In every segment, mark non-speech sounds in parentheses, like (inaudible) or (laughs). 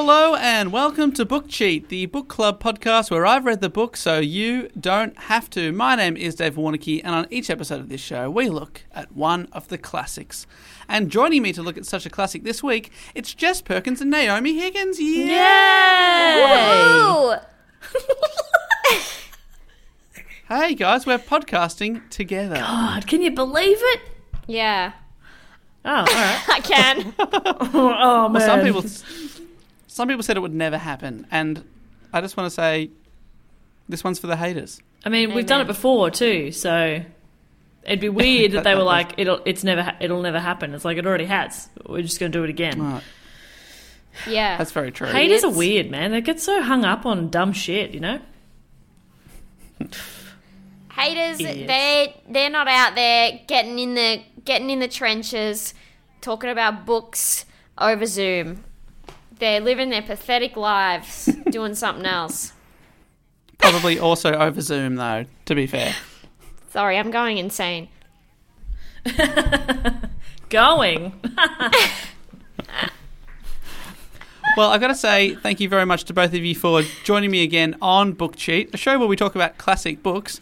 Hello and welcome to Book Cheat, the book club podcast where I've read the book so you don't have to. My name is Dave Warneke, and on each episode of this show, we look at one of the classics. And joining me to look at such a classic this week, it's Jess Perkins and Naomi Higgins. Yeah! Hey guys, we're podcasting together. God, can you believe it? Yeah, Oh, all right. (laughs) I can. (laughs) oh man. Well, some people, some people said it would never happen, and I just want to say, this one's for the haters. I mean, we've done it before too, so it'd be weird that they were (laughs) like, "It'll, it's never, ha- it'll never happen." It's like it already has. We're just going to do it again. Right, Yeah. that's very true. Haters are weird, man. They get so hung up on dumb shit, you know. Haters, Idiots. they they're not out there getting in the getting in the trenches, talking about books over Zoom. They're living their pathetic lives, (laughs) doing something else. Probably also over Zoom, though. To be fair. Sorry, I'm going insane. (laughs) Going. (laughs) Well, I've got to say thank you very much to both of you for joining me again on Book Cheat, a show where we talk about classic books.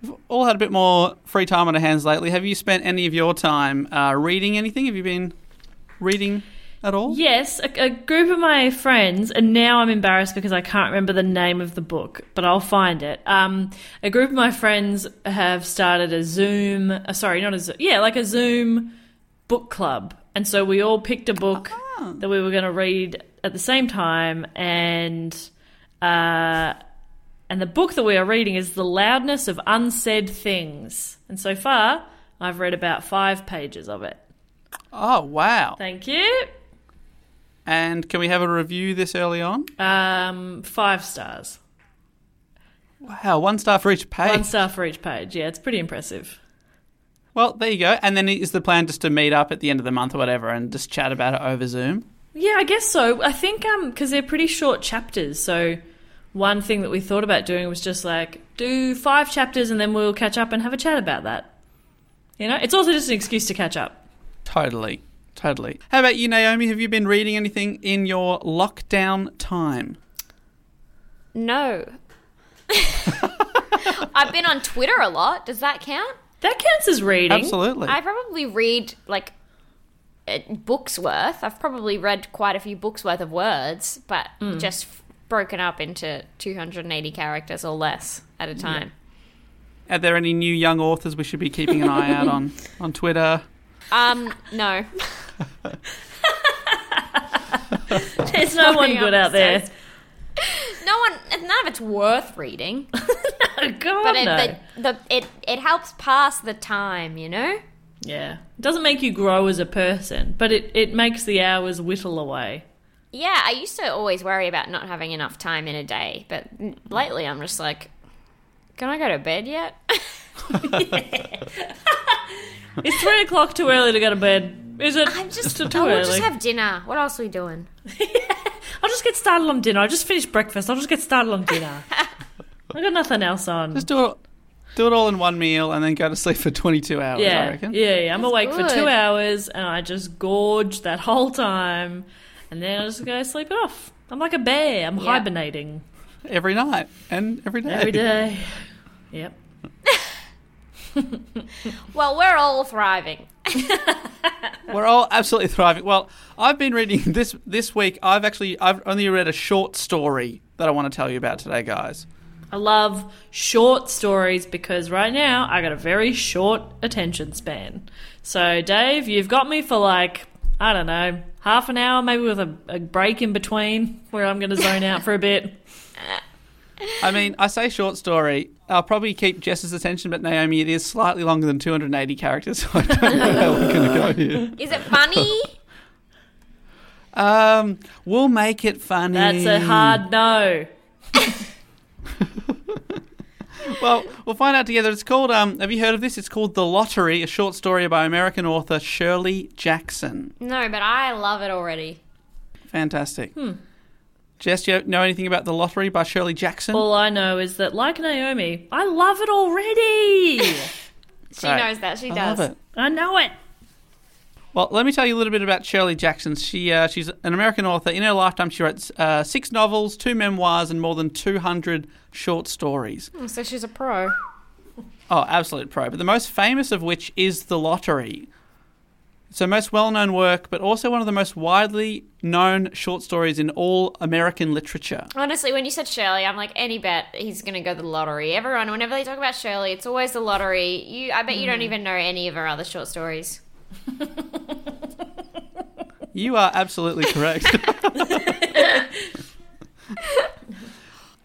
We've all had a bit more free time on our hands lately. Have you spent any of your time uh, reading anything? Have you been reading at all? Yes, a, a group of my friends, and now I'm embarrassed because I can't remember the name of the book, but I'll find it. Um, a group of my friends have started a Zoom, uh, sorry, not a Zoom, yeah, like a Zoom book club. And so we all picked a book that we were going to read at the same time, and uh, and the book that we are reading is The Loudness of Unsaid Things. And so far, I've read about five pages of it. Oh, wow. Thank you. And can we have a review this early on? Um, five stars. Wow, one star for each page. One star for each page. Yeah, it's pretty impressive. Well, there you go. And then is the plan just to meet up at the end of the month or whatever and just chat about it over Zoom? Yeah, I guess so. I think um because they're pretty short chapters, so one thing that we thought about doing was just like do five chapters and then we'll catch up and have a chat about that. You know, it's also just an excuse to catch up. Totally. Totally. How about you, Naomi? Have you been reading anything in your lockdown time? No. (laughs) I've been on Twitter a lot. Does that count? That counts as reading. Absolutely. I probably read like uh, books worth. I've probably read quite a few books worth of words, but just f- broken up into 280 characters or less at a time. Are there any new young authors we should be keeping an eye out (laughs) on on Twitter? Um, no. There's no one good out there. No one. None of it's worth reading, (laughs) Oh, God, but it, no. the, the, it it helps pass the time. You know. yeah, it doesn't make you grow as a person, but it it makes the hours whittle away. Yeah, I used to always worry about not having enough time in a day, but lately I'm just like, can I go to bed yet? (laughs) (laughs) It's three o'clock. Too early to go to bed. Is it? I'm just. too oh, we'll early. just have dinner. What else are we doing? (laughs) I'll just get started on dinner. I just finished breakfast. I'll just get started on dinner. (laughs) I got nothing else on. Just do it, do it all in one meal and then go to sleep for 22 hours, yeah, I yeah, reckon. yeah, yeah. I'm awake for two hours and I just gorge that whole time, and then I just go sleep it off. I'm like a bear. I'm Yeah. hibernating Every night and every day. every day. (laughs) Yep. Well, we're all thriving. (laughs) We're all absolutely thriving. Well, I've been reading (laughs) this this week. I've actually I've only read a short story that I want to tell you about today, guys. I love short stories because right now I got a very short attention span. So, Dave, you've got me for like, I don't know, half an hour, maybe with a, a break in between where I'm going to zone out for a bit. (laughs) I mean, I say short story. I'll probably keep Jess's attention, but Naomi, it is slightly longer than 280 characters, (laughs) so I don't know how we're going to go (laughs) here. Is it funny? Um, we'll make it funny. That's a hard no. (laughs) Well, we'll find out together. It's called. Um, have you heard of this? It's called The Lottery, a short story by American author Shirley Jackson. no, but I love it already. Fantastic. Jess, do you know anything about The Lottery by Shirley Jackson? All I know is that, like Naomi, I love it already. (laughs) She Great. knows that. She I does. love it. I know it. Well, let me tell you a little bit about Shirley Jackson. She uh, she's an American author. In her lifetime, she wrote uh, six novels, two memoirs, and more than 200 short stories. Oh, So she's a pro. Oh, absolute pro. But the most famous of which is The Lottery. It's her most well known work, but also one of the most widely known short stories in all American literature. Honestly, when you said Shirley, I'm like, any bet he's going to go to the lottery. Everyone, whenever they talk about Shirley, it's always the lottery. You, I bet you don't hmm. even know any of her other short stories. You are absolutely correct. (laughs) (laughs)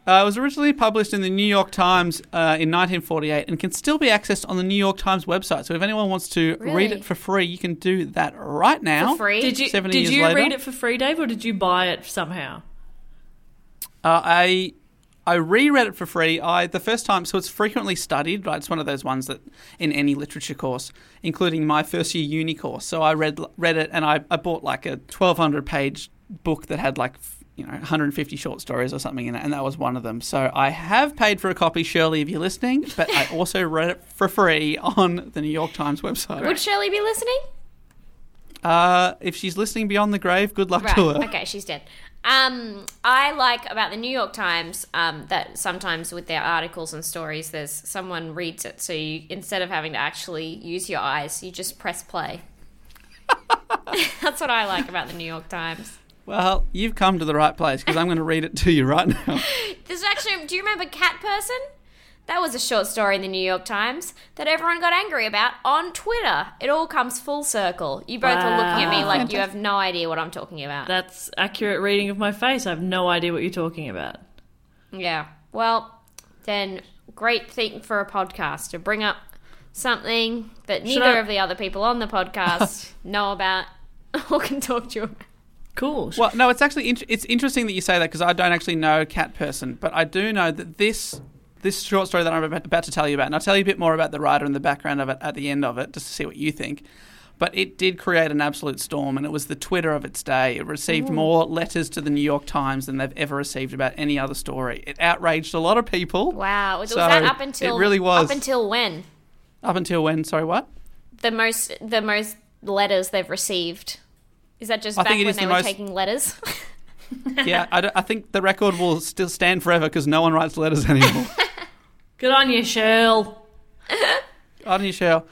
Uh, it was originally published in the New York Times uh, in 1948 and can still be accessed on the New York Times website. So if anyone wants to read it for free, you can do that right now. For free? Did you 70 did years you later? read it for free, Dave, or did you buy it somehow? Uh, I I reread it for free. I the first time, so it's frequently studied. Right, it's one of those ones that in any literature course, including my first year uni course. So I read read it, and I, I bought like a twelve hundred page book that had like f- you know 150 short stories or something in it, and that was one of them. So I have paid for a copy, Shirley, if you're listening, but I (laughs) also read it for free on the New York Times website. Would Shirley be listening? Uh, if she's listening beyond the grave, good luck Right. to her. Okay, she's dead. Um, I like about the New York Times um, that sometimes with their articles and stories, there's someone reads it, so you instead of having to actually use your eyes, you just press play. (laughs) That's what I like about the New York Times. Well, you've come to the right place because I'm going to read it to you right now. (laughs) This is actually, do you remember Cat Person? That was a short story in the New York Times that everyone got angry about on Twitter. It all comes full circle. You both are looking at me like you have no idea what I'm talking about. That's accurate reading of my face. I have no idea what you're talking about. Yeah. Well, then great thing for a podcast to bring up something that neither I- of the other people on the podcast (laughs) know about or can talk to you about. Cool. Well, no, it's actually int- it's interesting that you say that because I don't actually know Cat Person, but I do know that this this short story that I'm about to tell you about, and I'll tell you a bit more about the writer and the background of it at the end of it, just to see what you think. But it did create an absolute storm, and it was the Twitter of its day. It received more letters to the New York Times than they've ever received about any other story. It outraged a lot of people. Wow. Was So, that up until it really was up until when? up until when? Sorry, what? The most the most letters they've received. Is that just I back think it when is they the were most- taking letters? (laughs) Yeah, I, I think the record will still stand forever because no one writes letters anymore. (laughs) Good on you, Shirl. on you, show.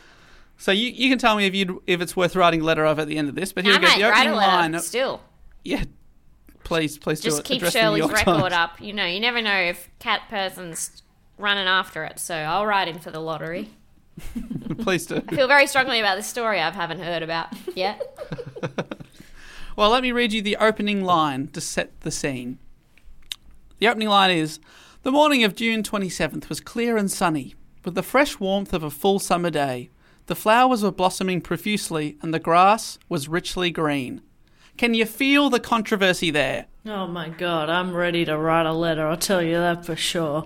So you, you can tell me if you if it's worth writing a letter of at the end of this. But here I we go. might The write a opening letter line. still. Yeah, please, please do Just it. keep Address Shirley's York record Times. up. You know, you never know if Cat Person's running after it. So I'll write in for the lottery. (laughs) Please do. I feel very strongly about this story I haven't heard about yet. Well, let me read you the opening line to set the scene. The opening line is The morning of June 27th was clear and sunny, with the fresh warmth of a full summer day. The flowers were blossoming profusely, and the grass was richly green. Can you feel the controversy there? Oh my god, I'm ready to write a letter. I'll tell you that for sure.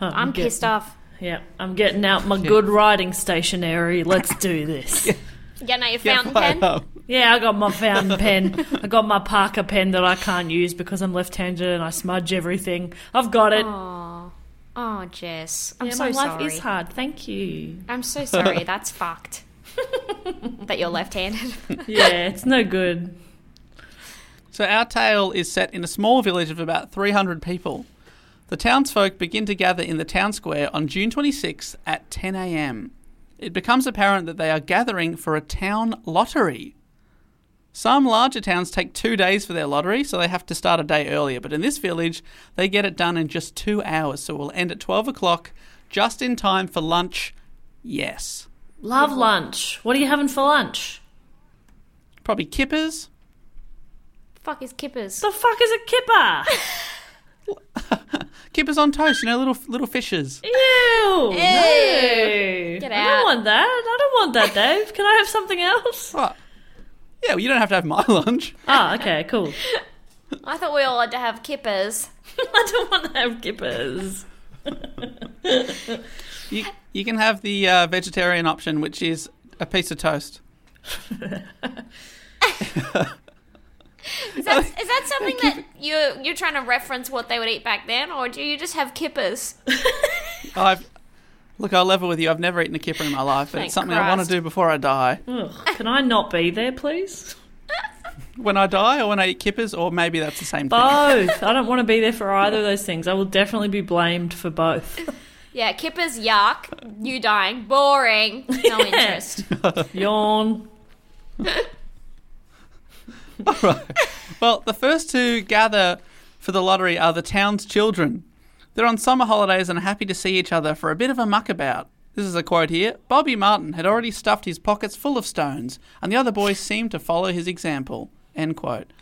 I'm get- pissed off. Yeah, I'm getting out my good writing stationery. Let's do this. (laughs) Getting out your Get fountain fired pen. up. Yeah, I got my fountain pen. I got my Parker pen that I can't use because I'm left-handed and I smudge everything. I've got it. Oh, oh, Jess. I'm yeah, so my life sorry. is hard. Thank you. I'm so sorry. (laughs) That's fucked. (laughs) that you're left-handed. (laughs) Yeah, it's no good. So our tale is set in a small village of about 300 people. The townsfolk begin to gather in the town square on June 26th at 10 a.m. It becomes apparent that they are gathering for a town lottery. Some larger towns take two days for their lottery, so they have to start a day earlier. But in this village, they get it done in just two hours. So we'll end at 12 o'clock, just in time for lunch. Yes. Love lunch. What are you having for lunch? Probably kippers. Fuck is kippers. The fuck is a kipper? (laughs) (laughs) Kippers on toast, you know, little little fishes. Ew. No. Get I don't out. want that. I don't want that, (laughs) Dave. Can I have something else? What? Yeah, well, you don't have to have my (laughs) lunch. Ah, okay, cool. I thought we all had to have kippers. I don't want to have kippers. You, you can have the uh, vegetarian option, which is a piece of toast. Is that, oh. is that (laughs) something that you're you're trying to reference what they would eat back then, or do you just have kippers? (laughs) I've look, I'll level with you. I've never eaten a kipper in my life, but Thank it's something I want Christ. to do before I die. Ugh, can I not be there, please? (laughs) When I die, or when I eat kippers, or maybe that's the same thing. Both. I don't want to be there for either of those things. I will definitely be blamed for both. Yeah, kippers, yuck. You dying, boring. No interest. Yawn. (laughs) Well, the first to gather for the lottery are the town's children. They're on summer holidays and are happy to see each other for a bit of a muckabout. This is a quote here. Bobby Martin had already stuffed his pockets full of stones, and the other boys seemed to follow his example. End quote.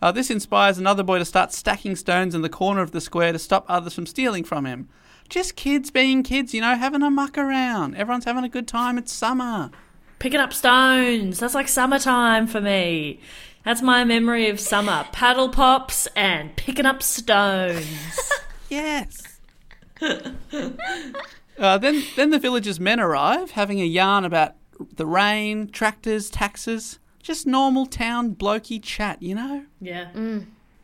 Uh, this inspires another boy to start stacking stones in the corner of the square to stop others from stealing from him. Just kids being kids, you know, having a muck around. Everyone's having a good time. It's summer. Picking up stones. That's like summertime for me. That's my memory of summer. Paddle pops and picking up stones. (laughs) Yes. uh, then, then the villagers' men arrive, having a yarn about the rain, tractors, taxes, just normal town blokey chat, you know. Yeah.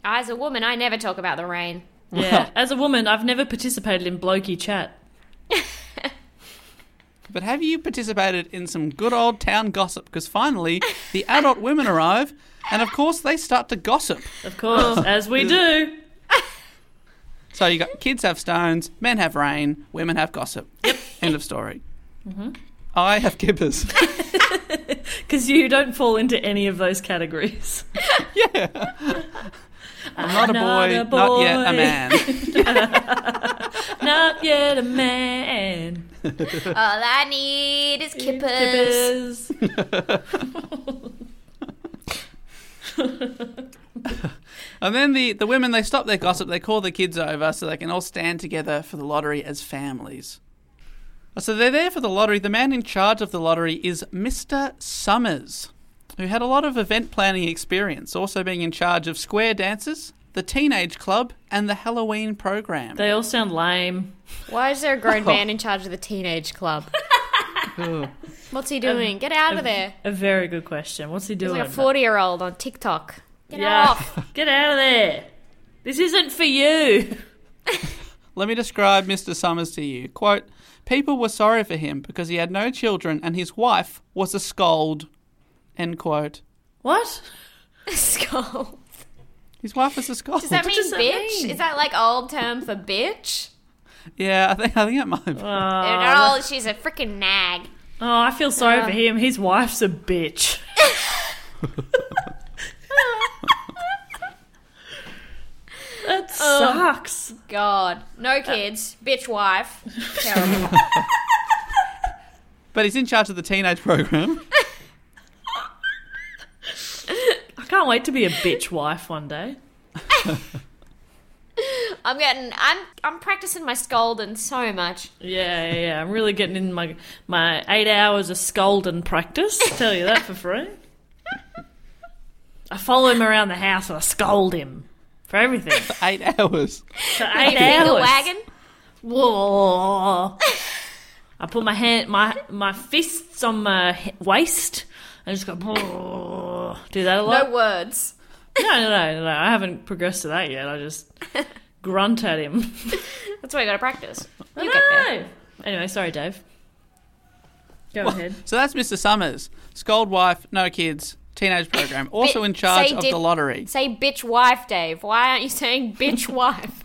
As a woman, I never talk about the rain. Yeah. As a woman, I've never participated in blokey chat. But have you participated in some good old town gossip? Because finally, the adult women arrive, and of course, they start to gossip. Of course, as we do. (laughs) So you got kids have stones, men have rain, women have gossip. Yep. End of story. Mm-hmm. I have kippers. Because (laughs) you don't fall into any of those categories. (laughs) I'm not a Not boy, a (laughs) not yet a man. Not yet a man. All I need is kippers. Kippers. (laughs) And then the, the women, they stop their gossip, they call the kids over so they can all stand together for the lottery as families. So they're there for the lottery. The man in charge of the lottery is Mr. Summers, who had a lot of event planning experience, also being in charge of square dances, the teenage club, and the Halloween program. They all sound lame. Why is there a grown oh. man in charge of the teenage club? (laughs) What's he doing? Get out of there. A very good question. What's he doing? He's doing? like a 40 year old on TikTok. Get yeah. off. (laughs) Get out of there. This isn't for you. (laughs) Let me describe Mr. Summers to you. Quote, People were sorry for him because he had no children and his wife was a scold. End quote. What? (laughs) Skull. His wife was a scold. Does that mean does that bitch? mean? Is that like old term for bitch? Yeah, I think I think it might be. oh, she's a freaking nag. Oh, I feel sorry for um, him. His wife's a bitch. (laughs) that oh, sucks. God. No uh, kids. Bitch wife. (laughs) Terrible. But he's in charge of the teenage program. I can't wait to be a bitch wife one day. I'm getting I'm I'm practicing my scolding so much. Yeah, yeah, yeah. I'm really getting in my my eight hours of scolding practice. i Tell you that for free. I follow him around the house and I scold him for everything. (laughs) Eight hours. For eight Finger hours. wagon. Whoa. I put my hand, my my fists on my waist, and just go. "Whoa." Do that a lot. No words. No, no, no, no. I haven't progressed to that yet. I just (laughs) grunt at him. That's why you gotta practice. I You get there. Anyway, sorry, Dave. Go ahead. So that's Mr. Summers. Scold wife, no kids, teenage program. Also Bi- in charge say of did- the lottery. Say bitch wife, Dave. Why aren't you saying bitch (laughs) wife?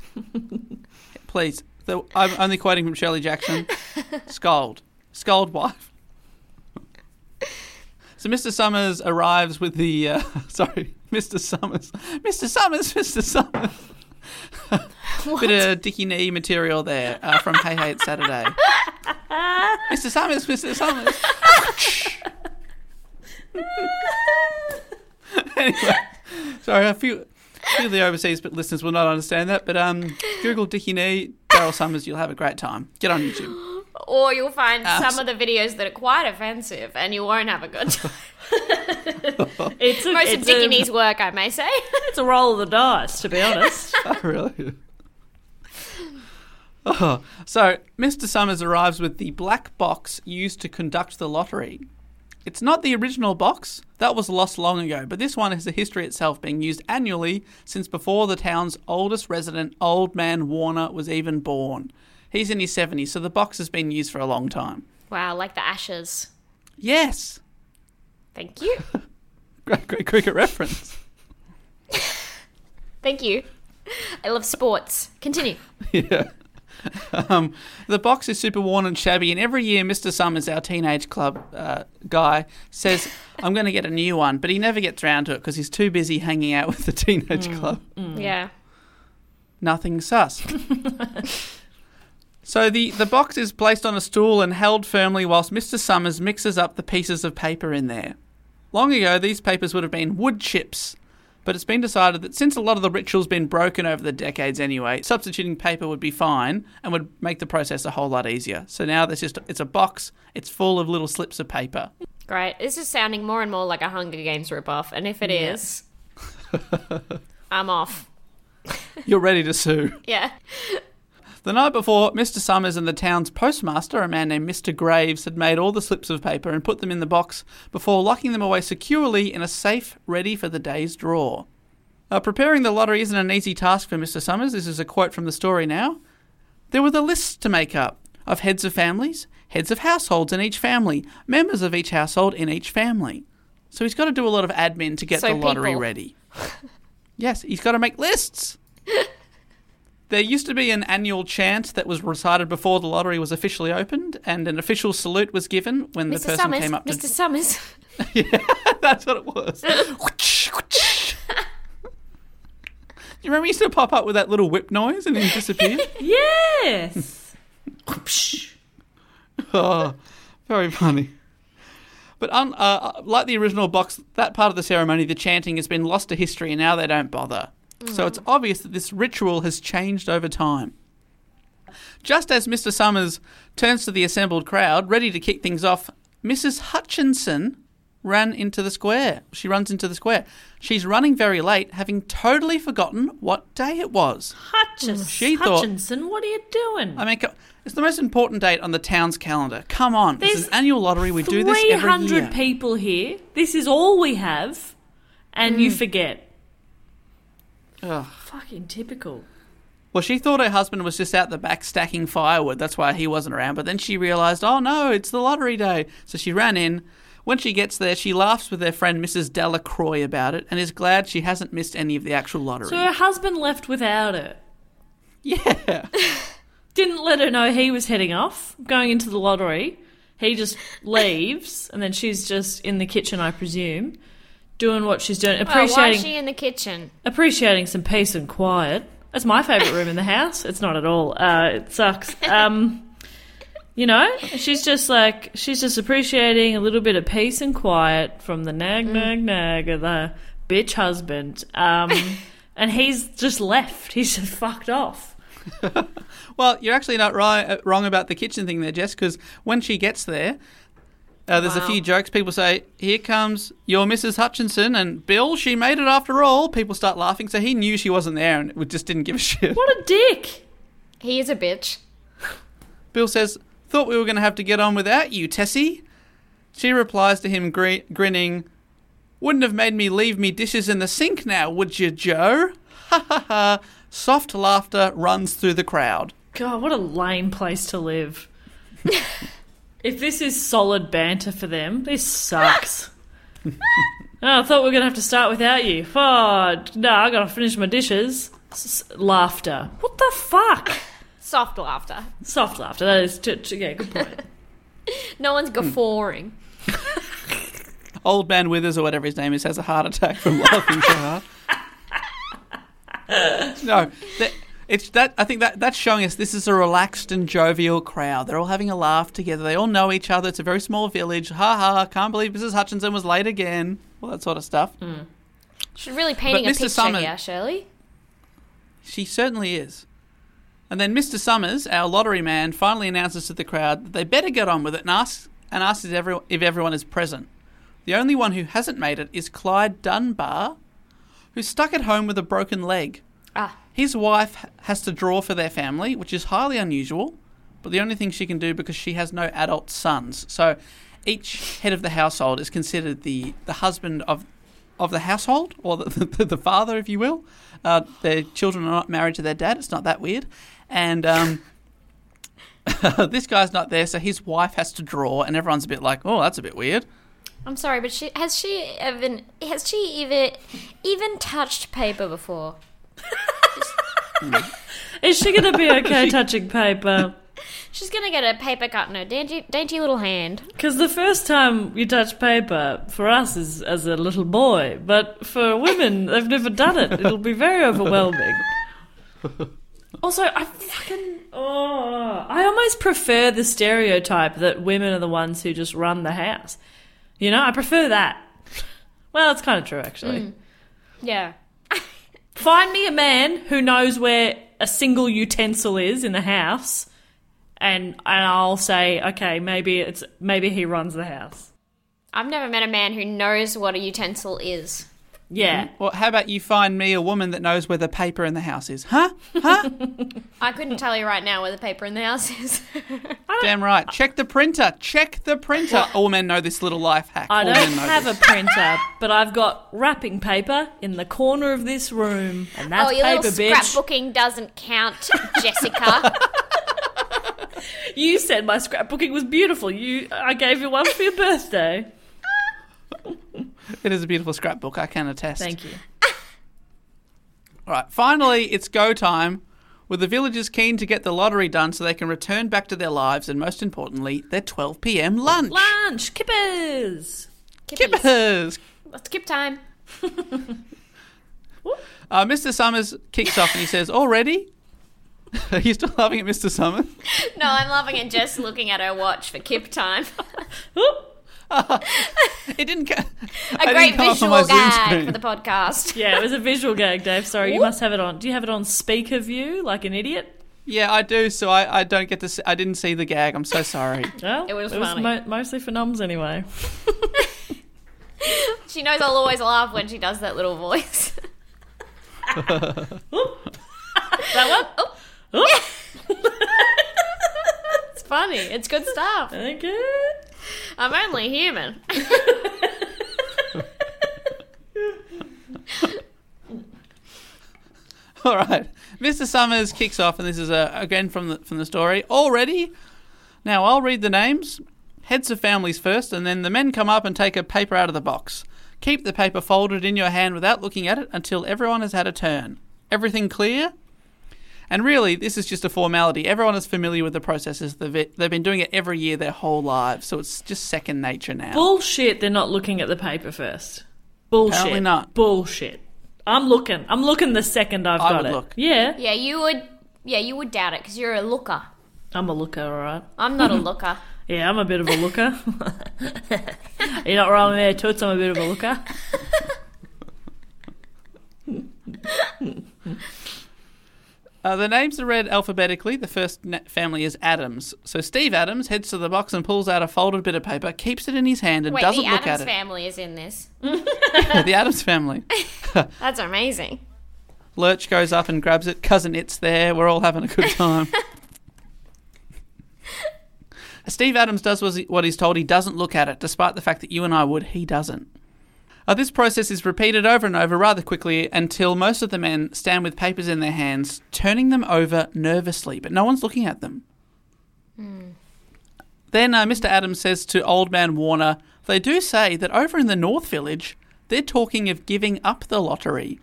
Please. The, I'm only quoting from Shirley Jackson. (laughs) Scold. Scold wife. So Mr. Summers arrives with the uh, (laughs) sorry, Mr. Summers, Mr. Summers, Mr. Summers. (laughs) Bit of Dickie Knee material there uh, from Hey Hey It's Saturday. (laughs) Mr. Summers, Mr. Summers. anyway, sorry, a few, a few of the overseas listeners will not understand that, but um, Google Dickie Knee, Daryl Somers, you'll have a great time. Get on YouTube. Or you'll find Abs- some of the videos that are quite offensive and you won't have a good (laughs) time. It's a, Most of it's Dickie a, work, I may say. it's a roll of the dice, to be (laughs) honest. (laughs) Oh, really? Oh, so Mr. Summers arrives with the black box used to conduct the lottery. It's not the original box, that was lost long ago, but this one has a history itself being used annually since before the town's oldest resident, Old Man Warner, was even born. He's in his 70s, so the box has been used for a long time. Wow, like the ashes. Yes! Thank you. (laughs) Great, great cricket reference. (laughs) Thank you. I love sports. Continue. (laughs) Yeah. Um, the box is super worn and shabby, and every year Mr. Summers, our teenage club uh, guy, says, I'm going to get a new one, but he never gets round to it because he's too busy hanging out with the teenage club. Yeah. Nothing sus. So the, the box is placed on a stool and held firmly whilst Mr. Summers mixes up the pieces of paper in there. Long ago, these papers would have been wood chips, but it's been decided that since a lot of the ritual's been broken over the decades anyway, substituting paper would be fine and would make the process a whole lot easier. So now there's just it's a box, it's full of little slips of paper. Great. This is sounding more and more like a Hunger Games ripoff, and if it is, (laughs) I'm off. You're ready to sue. (laughs) Yeah. The night before, Mr. Summers and the town's postmaster, a man named Mr. Graves, had made all the slips of paper and put them in the box before locking them away securely in a safe ready for the day's draw. Uh, preparing the lottery isn't an easy task for Mr. Summers. This is a quote from the story now. There were the lists to make up of heads of families, heads of households in each family, members of each household in each family. So he's got to do a lot of admin to get So the lottery people. ready. (laughs) yes, he's got to make lists. (laughs) There used to be an annual chant that was recited before the lottery was officially opened, and an official salute was given when the person Summers. came up to. Mr. Summers. (laughs) (laughs) yeah, That's what it was. You remember he used to pop up with that little whip noise and then disappear? (laughs) yes. oh, very funny. But un, uh, like the original box, that part of the ceremony, the chanting, has been lost to history, and now they don't bother. So it's mm. obvious that this ritual has changed over time. Just as Mr. Summers turns to the assembled crowd, ready to kick things off, Mrs. Hutchinson ran into the square. She runs into the square. She's running very late, having totally forgotten what day it was. Hutchins, mm. She thought- Hutchinson, what are you doing? I mean, co- it's the most important date on the town's calendar. Come on, it's There's an annual lottery. We do this every 300 year. people here. This is all we have. And you mm. forget. Ugh. Fucking typical. Well, she thought her husband was just out the back stacking firewood. That's why he wasn't around. But then she realised, oh no, it's the lottery day. So she ran in. When she gets there, she laughs with her friend Mrs. Delacroix about it and is glad she hasn't missed any of the actual lottery. So her husband left without her. yeah. (laughs) (laughs) Didn't let her know he was heading off, going into the lottery. He just leaves, and then she's just in the kitchen, I presume, doing what she's doing, Oh, why appreciating is she in the kitchen? appreciating some peace and quiet. That's my favourite room in the house. It's not at all. Uh, it sucks. Um, (laughs) you know, she's just like she's just appreciating a little bit of peace and quiet from the nag, nag, nag of the bitch husband. Um, (laughs) and he's just left. He's just fucked off. (laughs) Well, you're actually not right, uh, wrong about the kitchen thing there, Jess, because when she gets there, uh, there's a few jokes. People say, Here comes your Mrs. Hutchinson, and Bill, she made it after all. People start laughing, so he knew she wasn't there and just didn't give a shit. What a dick! He is a bitch. Bill says, Thought we were going to have to get on without you, Tessie. She replies to him, gri- grinning, Wouldn't have made me leave me dishes in the sink now, would you, Joe? (laughs) Ha ha ha. Soft laughter runs through the crowd. God, what a lame place to live. (laughs) if this is solid banter for them, this sucks. (laughs) oh, I thought we were going to have to start without you. Oh, no, I got to finish my dishes. S- laughter. What the fuck? Soft laughter. Soft laughter. That is, t- t- yeah, good point. (laughs) No one's Hmm. guffawing. (laughs) Old Man Withers or whatever his name is has a heart attack from laughing so hard. no, that, it's that. I think that that's showing us this is a relaxed and jovial crowd. They're all having a laugh together. They all know each other. It's a very small village. Ha ha! Can't believe Mrs. Hutchinson was late again. All that sort of stuff. She's really painting But a Mr. picture here, Shirley. She certainly is. And then Mr. Summers, our lottery man, finally announces to the crowd that they better get on with it and asks and asks if everyone, if everyone is present. The only one who hasn't made it is Clyde Dunbar, who's stuck at home with a broken leg. Ah, His wife has to draw for their family, which is highly unusual, but the only thing she can do because she has no adult sons. So each head of the household is considered the, the husband of of the household, or the, (laughs) the, the father, if you will. Uh, their children are not married to their dad. It's not that weird. And um, (laughs) this guy's not there, so his wife has to draw, and everyone's a bit like, oh, that's a bit weird. I'm sorry, but she has she even has she even even touched paper before? (laughs) Is she going to be okay touching paper? She's gonna get a paper cut in her dainty, dainty little hand. Because the first time you touch paper for us is as a little boy, but for women, they've never done it. It'll be very overwhelming. (laughs) Also, I fucking oh, I almost prefer the stereotype that women are the ones who just run the house. You know, I prefer that. Well, it's kind of true actually. Mm. Yeah. Find me a man who knows where a single utensil is in the house, and and I'll say, okay, maybe it's maybe he runs the house. I've never met a man who knows what a utensil is. Yeah. Mm-hmm. Well, how about you find me a woman that knows where the paper in the house is? Huh? Huh? (laughs) I couldn't tell you right now where the paper in the house is. (laughs) Damn right. Check the printer. Check the printer. All men know this little life hack. I All don't have this. a printer, but I've got wrapping paper in the corner of this room, and that's oh, your paper, little bitch. scrapbooking doesn't count, (laughs) Jessica. You said my scrapbooking was beautiful. You, I gave you one for your birthday. It is a beautiful scrapbook. I can attest. Thank you. All (laughs) right. Finally, it's go time. With the villagers keen to get the lottery done so they can return back to their lives and, most importantly, their 12 p.m. lunch. Lunch, kippers. Kippies. Kippers. Let's skip time. (laughs) Uh, Mr. Summers kicks off and he says, Already? (laughs) Are you still laughing at Mr. Summers? No, I'm loving it just looking at her watch for kip time. It didn't. Ca- (laughs) A I great didn't come up on my visual gag screen. for the podcast. (laughs) Yeah, it was a visual gag, Dave. Sorry, you must have it on. Do you have it on speaker view, like an idiot? Yeah, I do. So I, I don't get to. See, I didn't see the gag. I'm so sorry. (laughs) Well, It was it was funny. mo- mostly for numbs anyway. She knows I'll always laugh when she does that little voice. That one? Oh, oh. It's funny. It's good stuff. thank you. (laughs) I'm only human. (laughs) All right, Mr. Summers kicks off, and this is uh, again from the from the story. Already, now I'll read the names. Heads of families first, and then the men come up and take a paper out of the box. Keep the paper folded in your hand without looking at it until everyone has had a turn. Everything clear? And really, this is just a formality. Everyone is familiar with the processes. They've, they've been doing it every year their whole lives, so it's just second nature now. Bullshit. They're not looking at the paper first. Bullshit. Apparently not. Bullshit. I'm looking. I'm looking the second I've I got would it. look. Yeah, Yeah, you would. Yeah, you would doubt it because you're a looker. I'm a looker, all right. I'm not a (laughs) looker. Yeah, I'm a bit of a looker. (laughs) You're not wrong there, Toots. I'm a bit of a looker. (laughs) Uh, the names are read alphabetically. The first na- family is Adams. So Steve Adams heads to the box and pulls out a folded bit of paper, keeps it in his hand, and Wait, doesn't the look Adams at it. The Adams family is in this. (laughs) the Adams family. (laughs) (laughs) That's amazing. Lurch goes up and grabs it. Cousin It's there. We're all having a good time. Steve Adams does what he's told. He doesn't look at it, despite the fact that you and I would. He doesn't. Uh, this process is repeated over and over rather quickly until most of the men stand with papers in their hands, turning them over nervously, but no one's looking at them. Then uh, Mr. Adams says to Old Man Warner, They do say that over in the North Village, they're talking of giving up the lottery.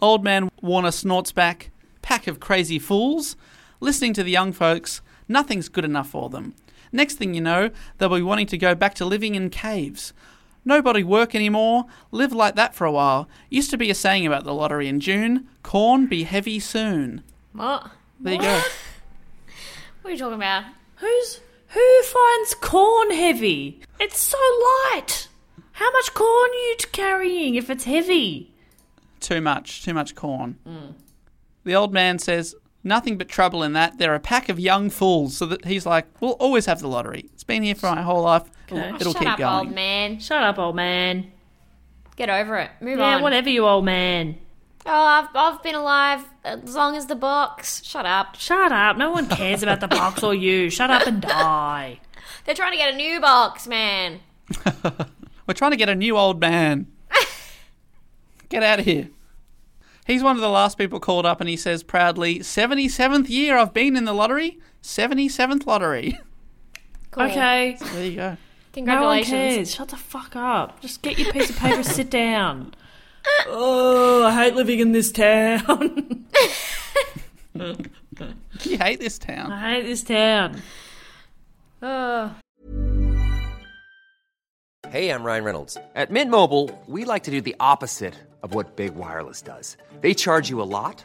Old Man Warner snorts back, Pack of crazy fools. Listening to the young folks, nothing's good enough for them. Next thing you know, they'll be wanting to go back to living in caves. Nobody work anymore. Live like that for a while. Used to be a saying about the lottery in June. Corn be heavy soon. What? There you go. What are you talking about? Who's who finds corn heavy? It's so light. How much corn are you carrying if it's heavy? Too much. Too much corn. Mm. The old man says, Nothing but trouble in that. They're a pack of young fools. So that he's like, We'll always have the lottery. It's been here for my whole life. Okay. it'll Shut keep up, going. old man. Shut up, old man. Get over it. Move on. Yeah, on. whatever, you old man. Oh, I've, I've been alive as long as the box. Shut up. Shut up. No one cares about the box or you. Shut up and die. (laughs) They're trying to get a new box, man. (laughs) We're trying to get a new old man. (laughs) get out of here. He's one of the last people called up and he says proudly, 77th year I've been in the lottery. 77th lottery. Cool. Okay. there you go. No one Congratulations. cares. Shut the fuck up. Just get your piece of paper, sit (laughs) down. Oh, I hate living in this town. You hate this town. I hate this town. Oh. Hey, I'm Ryan Reynolds. At Mint Mobile, we like to do the opposite of what Big Wireless does. They charge you a lot,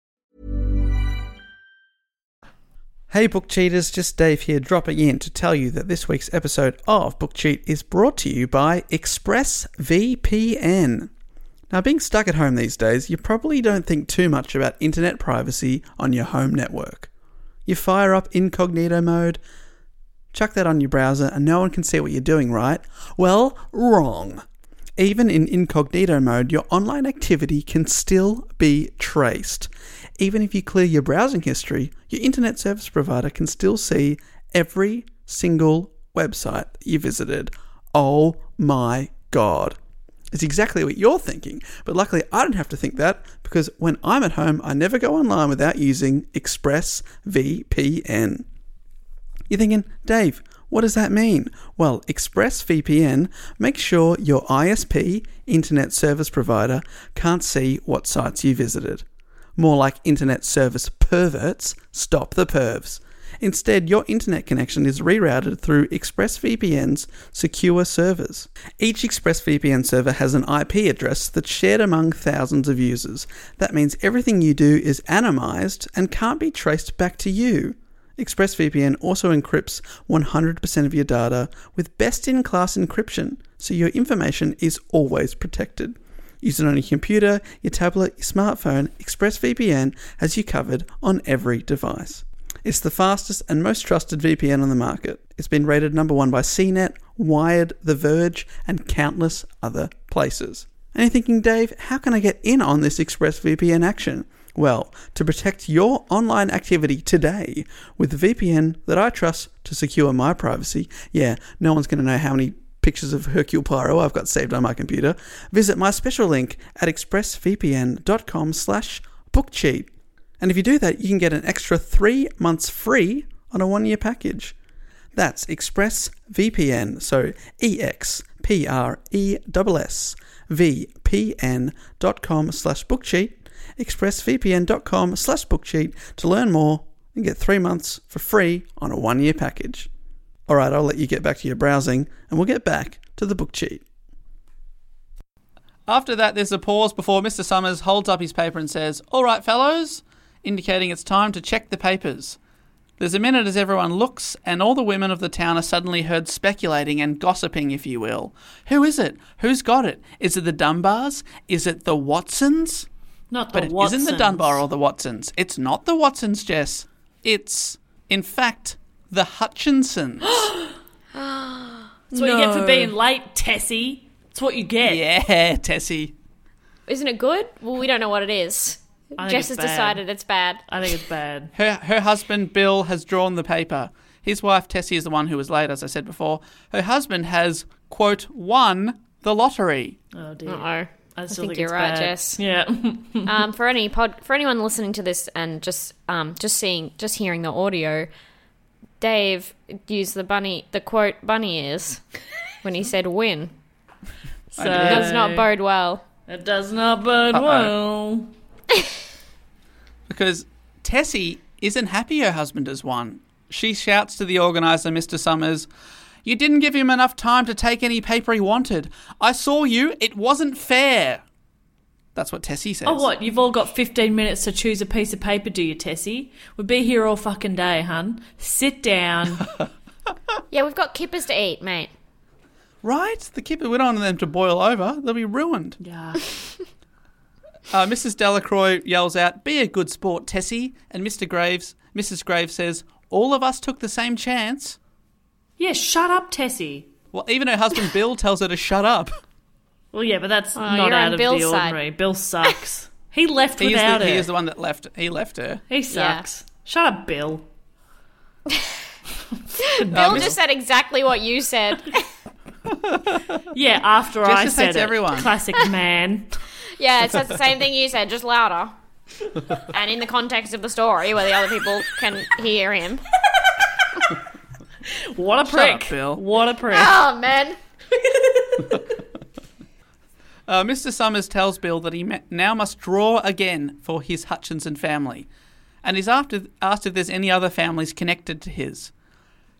Hey, book cheaters, just Dave here dropping in to tell you that this week's episode of Book Cheat is brought to you by ExpressVPN. Now, being stuck at home these days, you probably don't think too much about internet privacy on your home network. You fire up incognito mode, chuck that on your browser, and no one can see what you're doing, right? Well, wrong. Even in incognito mode, your online activity can still be traced. Even if you clear your browsing history, your internet service provider can still see every single website you visited. Oh my god. It's exactly what you're thinking, but luckily I don't have to think that because when I'm at home, I never go online without using ExpressVPN. You're thinking, Dave, what does that mean? Well, ExpressVPN makes sure your ISP, Internet Service Provider, can't see what sites you visited. More like Internet Service perverts, stop the pervs. Instead, your internet connection is rerouted through ExpressVPN's secure servers. Each ExpressVPN server has an IP address that's shared among thousands of users. That means everything you do is anonymized and can't be traced back to you. ExpressVPN also encrypts 100% of your data with best in class encryption, so your information is always protected. Use it on your computer, your tablet, your smartphone, ExpressVPN has you covered on every device. It's the fastest and most trusted VPN on the market. It's been rated number one by CNET, Wired, The Verge, and countless other places. And you're thinking, Dave, how can I get in on this ExpressVPN action? Well, to protect your online activity today with VPN that I trust to secure my privacy, yeah, no one's going to know how many pictures of Hercule Poirot I've got saved on my computer, visit my special link at expressvpn.com slash bookcheat. And if you do that, you can get an extra three months free on a one-year package. That's ExpressVPN, so E E-X-P-R-E-S-S V-P-N dot com slash bookcheat, expressvpn.com slash bookcheat to learn more and get three months for free on a one-year package. All right, I'll let you get back to your browsing, and we'll get back to the book cheat. After that, there's a pause before Mr. Summers holds up his paper and says, All right, fellows, indicating it's time to check the papers. There's a minute as everyone looks, and all the women of the town are suddenly heard speculating and gossiping, if you will. Who is it? Who's got it? Is it the Dunbars? Is it the Watsons? Not the But it Watsons. not the Dunbar or the Watsons. It's not the Watsons, Jess. It's, in fact, the Hutchinsons. (gasps) (gasps) That's what you get for being late, Tessie. That's what you get. yeah, Tessie. Isn't it good? Well, we don't know what it is. I think Jess has it's bad. decided it's bad. I think it's bad. (laughs) Her, her husband, Bill, has drawn the paper. His wife, Tessie, is the one who was late, as I said before. Her husband has, quote, won the lottery. Oh dear. Uh-oh. I still think think, you're right, bad. Jess. Yeah. (laughs) um, for any pod, for anyone listening to this and just um, just seeing, just hearing the audio, Dave used the bunny, the quote bunny ears when he said "win." so it Does not bode well. It does not bode well. Because Tessie isn't happy her husband has won. She shouts to the organizer, Mr. Summers, You didn't give him enough time to take any paper he wanted. I saw you. It wasn't fair. That's what Tessie says. Oh, what? You've all got 15 minutes to choose a piece of paper, do you, Tessie? We'll be here all fucking day, hun. Sit down. (laughs) Yeah, we've got kippers to eat, mate. Right? The kipper, we don't want them to boil over. They'll be ruined. yeah. (laughs) Uh, Mrs. Delacroix yells out, Be a good sport, Tessie. And Mr. Graves, Mrs. Graves says, All of us took the same chance. Yeah, shut up, Tessie. Well, even her husband (laughs) Bill tells her to shut up. Well, yeah, but that's Oh, not you're out of Bill's the side. ordinary. Bill (laughs) sucks. he left He is, without the, her. he is the one that left. He left her. He sucks. Shut up, Bill. (laughs) Bill just said exactly what you said. Yeah, after Jess I just said hates it. everyone. Classic man. yeah, it says the same thing you said, just louder. And in the context of the story, where the other people can hear him. (laughs) What a Shut prick. up, Bill. What a prick. Oh man. (laughs) Uh, Mr. Summers tells Bill that he ma- now must draw again for his Hutchinson family, and is after asked if there's any other families connected to his.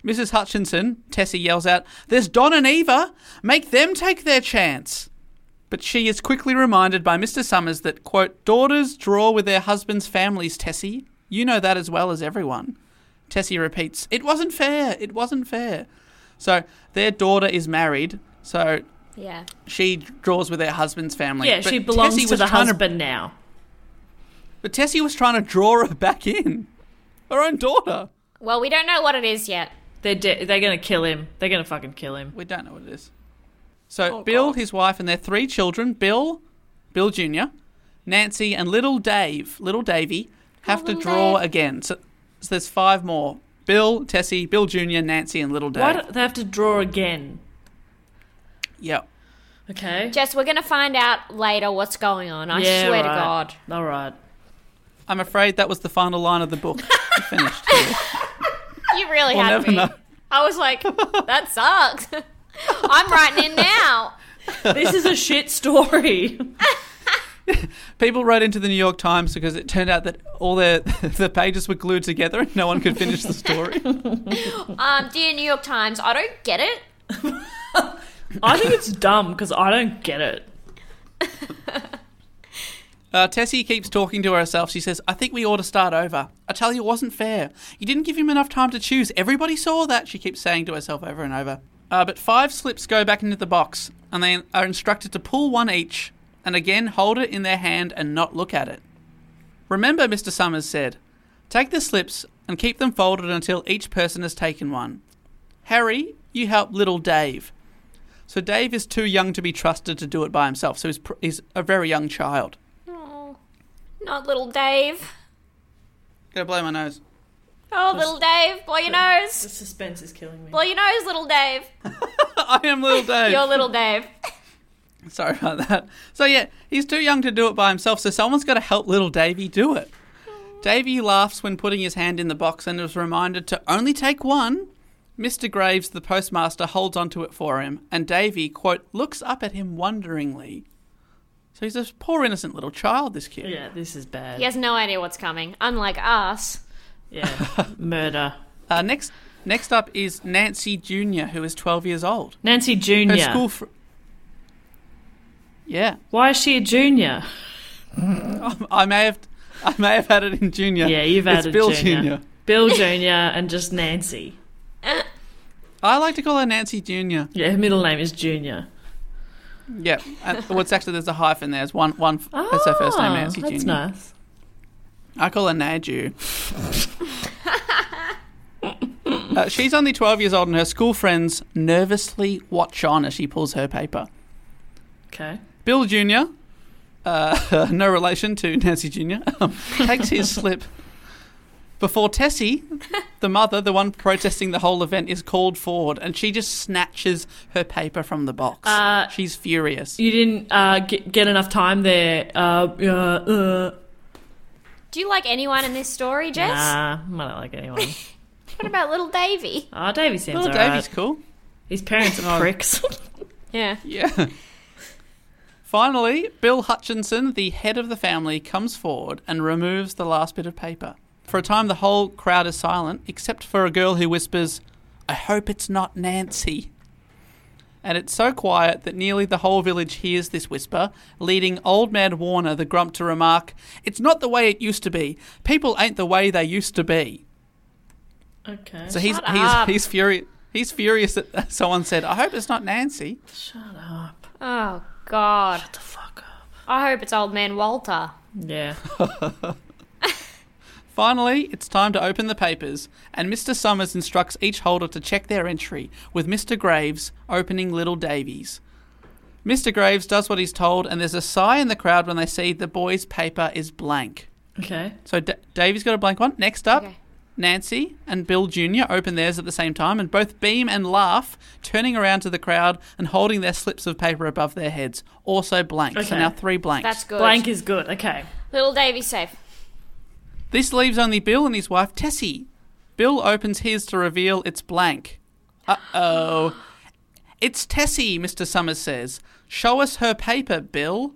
Mrs. Hutchinson, Tessie yells out, There's Don and Eva! Make them take their chance! But she is quickly reminded by Mr. Summers that, quote, daughters draw with their husbands' families, Tessie. You know that as well as everyone. Tessie repeats, It wasn't fair! It wasn't fair! So their daughter is married, so Yeah. she draws with her husband's family. yeah, But she belongs Tessie to was the trying husband now. but Tessie was trying to draw her back in. Her own daughter. Well, we don't know what it is yet. They're de- they're gonna kill him. They're gonna fucking kill him. We don't know what it is. So oh, Bill, his wife, and their three children, Bill, Bill Jr., Nancy, and little Dave, little Davy, have oh, to little draw Dave. again. So, so there's five more. Bill, Tessie, Bill Jr., Nancy, and little Dave. Why do they have to draw again? Yep. Okay. Jess, we're gonna find out later what's going on. I yeah, swear to. God. All right. I'm afraid that was the final line of the book. (laughs) We finished. You really We'll had never me. know. I was like, that sucks. (laughs) I'm writing in now. This is a shit story. (laughs) (laughs) People wrote into the New York Times because it turned out that all their (laughs) the pages were glued together and no one could finish the story. (laughs) Um, dear New York Times, I don't get it. I think it's dumb because I don't get it. Uh, Tessie keeps talking to herself. She says, I think we ought to start over. I tell you, it wasn't fair. You didn't give him enough time to choose. Everybody saw that, she keeps saying to herself over and over. Uh, but five slips go back into the box, and they are instructed to pull one each, and again hold it in their hand and not look at it. Remember, Mr. Summers said, take the slips and keep them folded until each person has taken one. Harry, you help little Dave. So Dave is too young to be trusted to do it by himself, so he's, pr- he's a very young child. Oh, not little Dave. Gonna blow my nose. Oh, little Dave, blow your The nose. The suspense is killing me. Blow your nose, little Dave. (laughs) I am little Dave. You're little Dave. (laughs) (laughs) Sorry about that. So yeah, he's too young to do it by himself, so someone's got to help little Davy do it. Davy laughs when putting his hand in the box and is reminded to only take one. Mr. Graves, the postmaster, holds onto it for him, and Davy, quote, looks up at him wonderingly. So he's a poor innocent little child, this kid. Yeah, this is bad. He has no idea what's coming. Unlike us. Yeah. (laughs) Murder. Uh, next, next up is Nancy Jr., who is 12 years old. Nancy Her Jr. school. Fr- yeah, Why is she a junior? (laughs) I may have, I may have had it in junior. Yeah, you've it's added Bill junior. Bill Jr. and just Nancy. I like to call her Nancy Jr. Yeah, her middle name is Junior. Yeah, and what's actually there's a hyphen there. It's one one. that's her first name, Ah, Nancy That's Jr. nice. I call her Naju. uh, she's only 12 years old, and her school friends nervously watch on as she pulls her paper. Okay. Bill Jr., uh, (laughs) no relation to Nancy Jr., um, (laughs) takes his slip before Tessie, the mother, the one protesting the whole event, is called forward and she just snatches her paper from the box. Uh, She's furious. You didn't uh, get, get enough time there. Uh, uh, uh. Do you like anyone in this story, Jess? Nah, I don't like anyone. (laughs) What about little Davy? Oh, Davy seems Little alright. Davey's cool. His parents are pricks. Yeah. Yeah. Finally, Bill Hutchinson, the head of the family, comes forward and removes the last bit of paper. For a time, the whole crowd is silent, except for a girl who whispers, I hope it's not Nancy. And it's so quiet that nearly the whole village hears this whisper, leading Old Man Warner, the grump, to remark, It's not the way it used to be. People ain't the way they used to be. okay. So he's Shut he's up. he's furious. He's furious that (laughs) someone said, "I hope it's not Nancy." Shut up. Oh, God. Shut the fuck up. I hope it's old man Walter. Yeah. (laughs) Finally, it's time to open the papers, and Mr. Summers instructs each holder to check their entry, with Mr. Graves opening Little Davy's. Mr. Graves does what he's told, and there's a sigh in the crowd when they see the boy's paper is blank. Okay. So D- Davy's got a blank one. Next up, Okay. Nancy and Bill Jr. open theirs at the same time, and both beam and laugh, turning around to the crowd and holding their slips of paper above their heads, also blank. Okay. So now three blanks. That's good. Blank is good. Okay. Little Davy's safe. This leaves only Bill and his wife Tessie. Bill opens his to reveal it's blank. Uh oh. It's Tessie, Mr. Summers says. Show us her paper, Bill.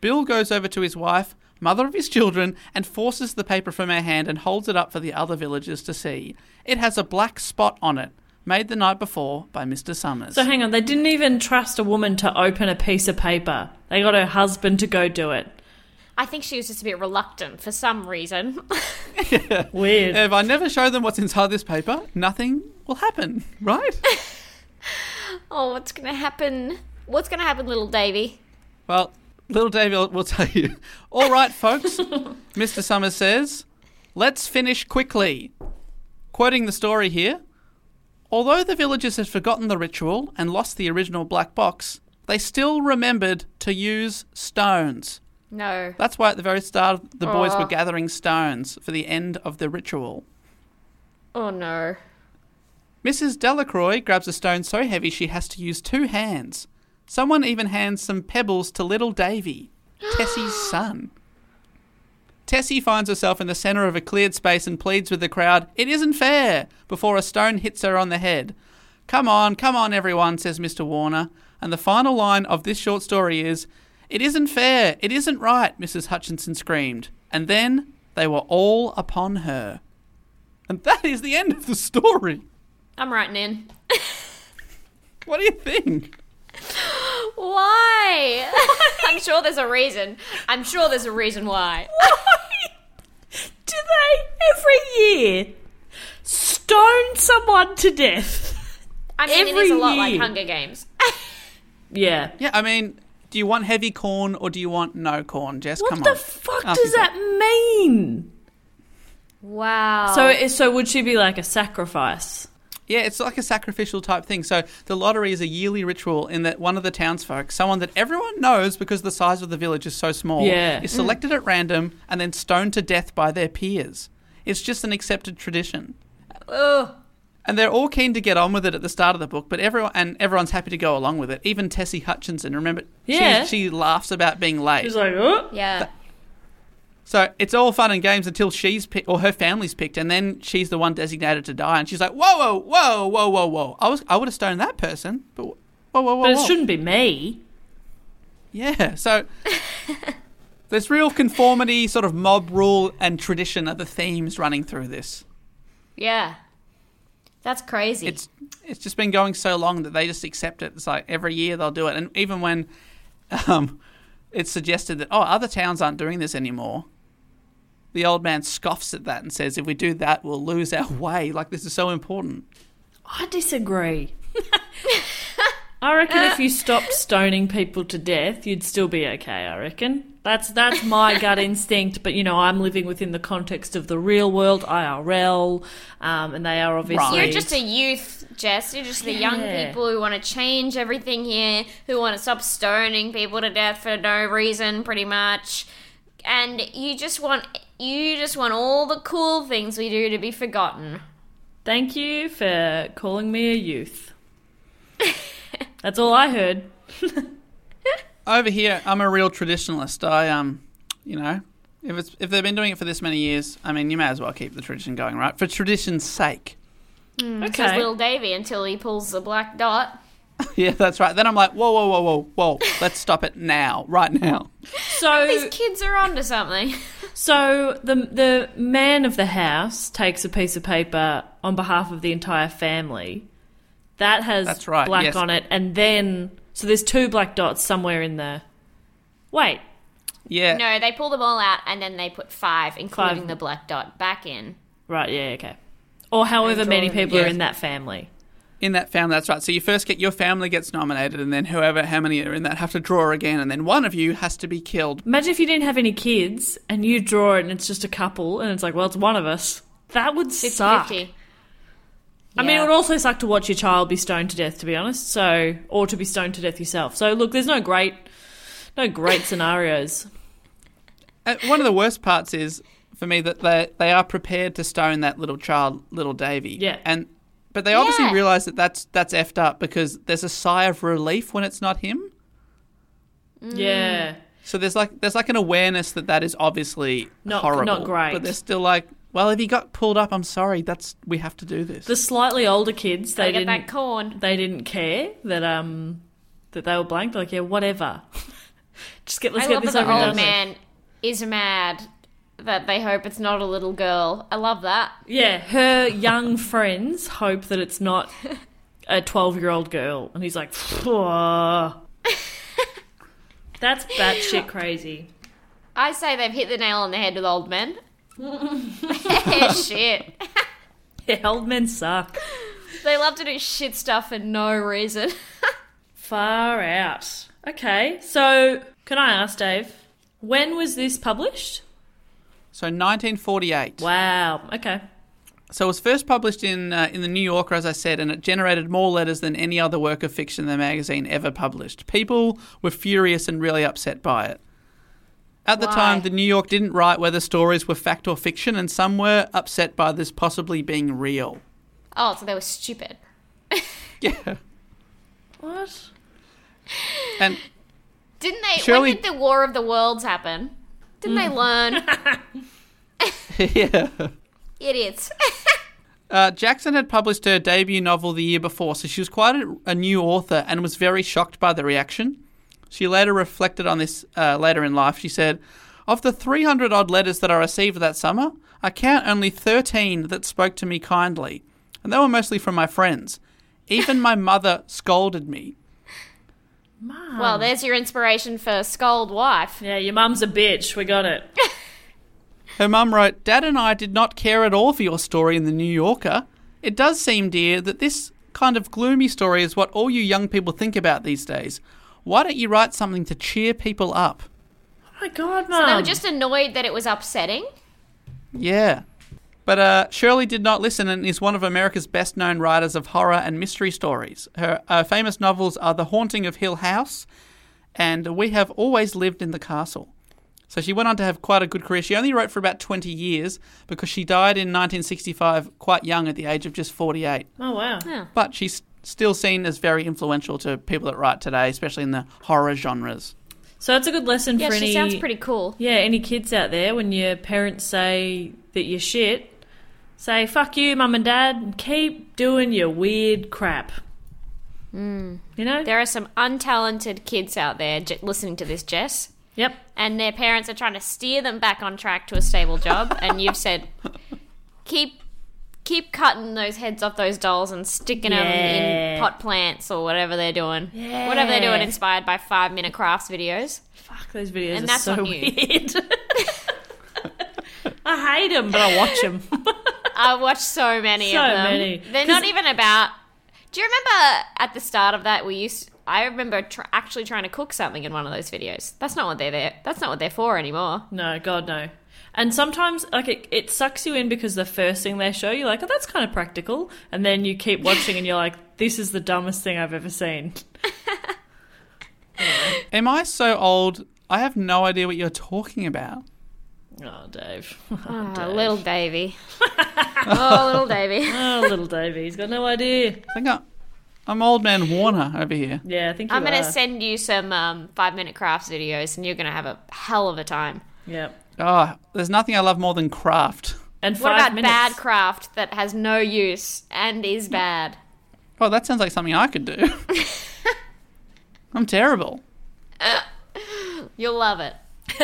Bill goes over to his wife, mother of his children, and forces the paper from her hand and holds it up for the other villagers to see. It has a black spot on it, made the night before by Mr. Summers. So hang on. They didn't even trust a woman to open a piece of paper. They got her husband to go do it. I think she was just a bit reluctant for some reason. yeah. (laughs) Weird. if I never show them what's inside this paper, nothing will happen, right? (laughs) oh, what's going to happen? What's going to happen, little Davy? Well, little Davy will, tell you. All right, folks, (laughs) Mr. Summers says, let's finish quickly. Quoting the story here Although the villagers had forgotten the ritual and lost the original black box, they still remembered to use stones. No. That's why at the very start, the boys Aw. were oh. gathering stones for the end of the ritual. Oh, no. Mrs. Delacroix grabs a stone so heavy she has to use two hands. Someone even hands some pebbles to little Davy, Tessie's (gasps) son. Tessie finds herself in the centre of a cleared space and pleads with the crowd, It isn't fair, before a stone hits her on the head. Come on, come on, everyone, says Mr. Warner. And the final line of this short story is, It isn't fair, it isn't right, Mrs. Hutchinson screamed. And then they were all upon her. And that is the end of the story. I'm writing in. (laughs) What do you think? Why? (laughs) I'm sure there's a reason. I'm sure there's a reason why. (laughs) Why do they every year stone someone to death? I mean, it Every is a lot like. Hunger Games. (laughs) Yeah. Yeah, I mean, do you want heavy corn or do you want no corn, Jess? What Come the on. fuck Ask does yourself. that mean? Wow. So, so would she be like a sacrifice? Yeah, it's like a sacrificial type thing. So the lottery is a yearly ritual in that one of the townsfolk, someone that everyone knows because the size of the village is so small, Yeah. is mm. selected at random and then stoned to death by their peers. It's just an accepted tradition. Ugh. And they're all keen to get on with it at the start of the book, but everyone and everyone's happy to go along with it. Even Tessie Hutchinson, remember? Yeah. She, she laughs about being late. She's like, oh, Yeah. So it's all fun and games until she's picked or her family's picked, and then she's the one designated to die, and she's like, "Whoa, whoa, whoa, whoa, whoa, whoa! I was, I would have stoned that person, but whoa, whoa, whoa, but it whoa. shouldn't be me. Yeah, so (laughs) there's real conformity, sort of mob rule and tradition are the themes running through this. Yeah. That's crazy. It's it's just been going so long that they just accept it. It's like every year they'll do it, and even when (laughs) um, it's suggested that oh, other towns aren't doing this anymore. The old man scoffs at that and says, "If we do that, we'll lose our way. Like this is so important." I disagree. (laughs) I reckon if you stopped stoning people to death, you'd still be okay. I reckon that's that's my gut instinct. But you know, I'm living within the context of the real world, IRL, um, and they are obviously. You're just a youth, Jess. You're just the young people who want to change everything here, who want to stop stoning people to death for no reason, pretty much. And you just want You just want all the cool things we do to be forgotten. Thank you for calling me a youth. (laughs) That's all I heard. (laughs) Over here, I'm a real traditionalist. I um, you know, if it's if they've been doing it for this many years, I mean, you may as well keep the tradition going, right? For tradition's sake. Says Okay. little Davy until he pulls the black dot. (laughs) Yeah, that's right. Then I'm like, whoa, whoa, whoa, whoa, whoa. Let's stop it now, right now. So These kids are onto something. So the the man of the house takes a piece of paper on behalf of the entire family. That has That's right, black yes. on it, and then so there's two black dots somewhere in there. Wait, Yeah. No, they pull them all out and then they put five, including Five. the black dot, back in. right? Yeah, okay. Or however many drawing- people are in that family. In that family, that's right. So you first get your family gets nominated, and then whoever, how many are in that, have to draw again, and then one of you has to be killed. Imagine if you didn't have any kids and you draw it and it's just a couple, and it's like, well, it's one of us. That would 50 suck. 50. I mean, it would also suck to watch your child be stoned to death, to be honest. So, or to be stoned to death yourself. So, look, there's no great, no great (coughs) scenarios. Uh, one of the worst parts is for me that they they are prepared to stone that little child, little Davy. Yeah. And but they obviously Yeah. realise that that's that's effed up because there's a sigh of relief when it's not him. Yeah. So there's like there's like an awareness that that is obviously Not- horrible, not great. But they're still like, well, if he got pulled up, I'm sorry. That's we have to do this. The slightly older kids, they They didn't, that corn. they didn't care that um that they were blanked. They're like, yeah, whatever. (laughs) Just get let's I get love this that over the and old done with. man is mad that they hope it's not a little girl. I love that. Yeah, her young friends hope that it's not a twelve-year-old girl, and he's like, that's batshit (laughs) crazy. I say they've hit the nail on the head with old men. (laughs) (laughs) shit. Yeah, old men suck. They love to do shit stuff for no reason. Far out. Okay, so can I ask Dave, when was this published? So 1948. Wow. Okay. So it was first published in uh, in the New Yorker, as I said, and it generated more letters than any other work of fiction the magazine ever published. People were furious and really upset by it. At the Why? time, the New York didn't write whether stories were fact or fiction, and some were upset by this possibly being real. Oh, so they were stupid. (laughs) Yeah, What? and Didn't they? Surely- When did the War of the Worlds happen? Didn't they learn? (laughs) (laughs) yeah. Idiots. (laughs) Uh, Jackson had published her debut novel the year before, so she was quite a, a new author and was very shocked by the reaction. She later reflected on this uh, later in life. She said, Of the 300 odd letters that I received that summer, I count only 13 that spoke to me kindly, and they were mostly from my friends. Even my mother scolded me. Well, there's your inspiration for Scold Wife. Yeah, your mum's a bitch. We got it. (laughs) Her mum wrote, Dad and I did not care at all for your story in the New Yorker. It does seem, dear, that this kind of gloomy story is what all you young people think about these days. Why don't you write something to cheer people up? Oh my god, mum. So they were just annoyed that it was upsetting. Yeah. But uh, Shirley did not listen and is one of America's best known writers of horror and mystery stories. Her uh, famous novels are The Haunting of Hill House and We Have Always Lived in the Castle. So she went on to have quite a good career. She only wrote for about 20 years because she died in 1965 quite young at the age of just 48. Oh wow. But she's still seen as very influential to people that write today, especially in the horror genres. So that's a good lesson Yeah, for she any. sounds pretty cool. Yeah, any kids out there when your parents say that you're shit, say fuck you, mum and dad, and keep doing your weird crap. Mm. You know? There are some untalented kids out there j- listening to this, Jess, Yep. and their parents are trying to steer them back on track to a stable job, and you've said, keep keep cutting those heads off those dolls and sticking them in pot plants or whatever they're doing. Yeah. Whatever they're doing, inspired by five minute crafts videos. Fuck those videos And are that's so on you. weird. (laughs) I hate them, but I watch them. (laughs) I watched so many So of them. many. They're not even about. Do you remember at the start of that we used? I remember tr- actually trying to cook something in one of those videos. That's not what they're there. That's not what they're for anymore. no, God no. And sometimes, like, it, it sucks you in because the first thing they show you, like, oh, that's kind of practical. And then you keep watching and you're like, this is the dumbest thing I've ever seen. (laughs) Am I so old? I have no idea what you're talking about. Oh, Dave. Oh, (laughs) Dave. little Davy. (laughs) oh, little Davy. (laughs) Oh, little Davy. He's got no idea. I think I'm, I'm old man Warner over here. Yeah, I think you I'm gonna send you some um, five minute crafts videos, and you're gonna have a hell of a time. Yep. Oh, there's nothing I love more than craft. And What about minutes. bad craft that has no use and is bad? Oh, that sounds like something I could do. (laughs) I'm terrible. You'll love it. (laughs)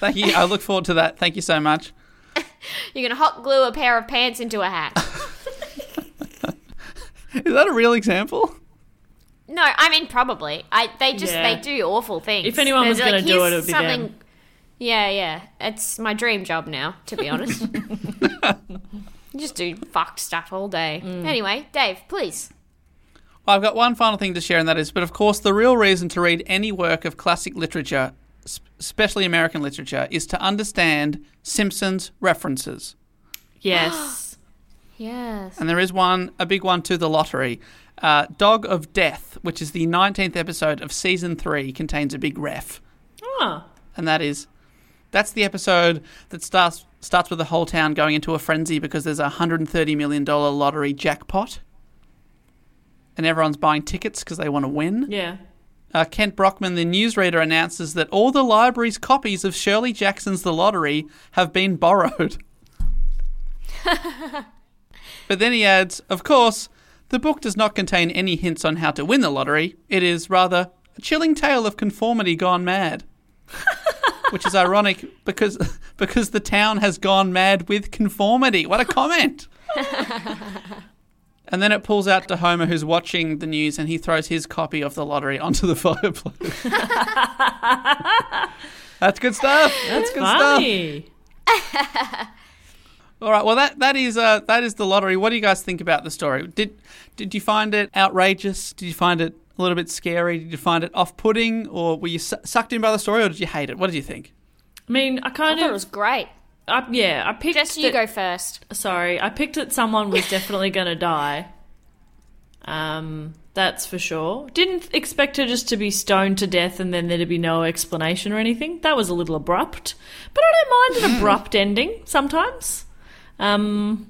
Thank you. I look forward to that. Thank you so much. (laughs) You're gonna hot glue a pair of pants into a hat. (laughs) Is that a real example? No, I mean probably. I they just Yeah. they do awful things. If anyone was There's, gonna do here's it, it would be something. them. (laughs) Yeah, yeah. It's my dream job now, to be honest. You just do fucked stuff all day. Mm. Anyway, Dave, please. Well, I've got one final thing to share, and that is, but of course, the real reason to read any work of classic literature, s- especially American literature, is to understand Simpsons references. Yes. (gasps) Yes. And there is one, a big one to the lottery. Uh, Dog of Death, which is the 19th episode of season three, contains a big ref. oh. and that is that's the episode that starts starts with the whole town going into a frenzy because there's a hundred and thirty million dollar lottery jackpot, and everyone's buying tickets because they want to win. Yeah. Uh, Kent Brockman, the newsreader, announces that all the library's copies of Shirley Jackson's The Lottery have been borrowed. (laughs) but then he adds, of course, the book does not contain any hints on how to win the lottery. It is rather a chilling tale of conformity gone mad. (laughs) Which is ironic because (laughs) because the town has gone mad with conformity. What a comment! And then it pulls out to Homer, who's watching the news, and he throws his copy of the lottery onto the (laughs) fireplace. That's good stuff. That's good stuff. All right. Well, that that is uh, that is the lottery. What do you guys think about the story? Did did you find it outrageous? Did you find it a little bit scary? Did you find it off-putting, or were you su- sucked in by the story, or did you hate it? What did you think? I mean, I I kind thought it was great. I, yeah, I picked. Just you that- go first. Sorry, I picked that someone was definitely (laughs) going to die. Um, that's for sure. Didn't expect her just to be stoned to death and then there to be no explanation or anything. That was a little abrupt, but I don't mind an (clears throat) abrupt ending sometimes. Um,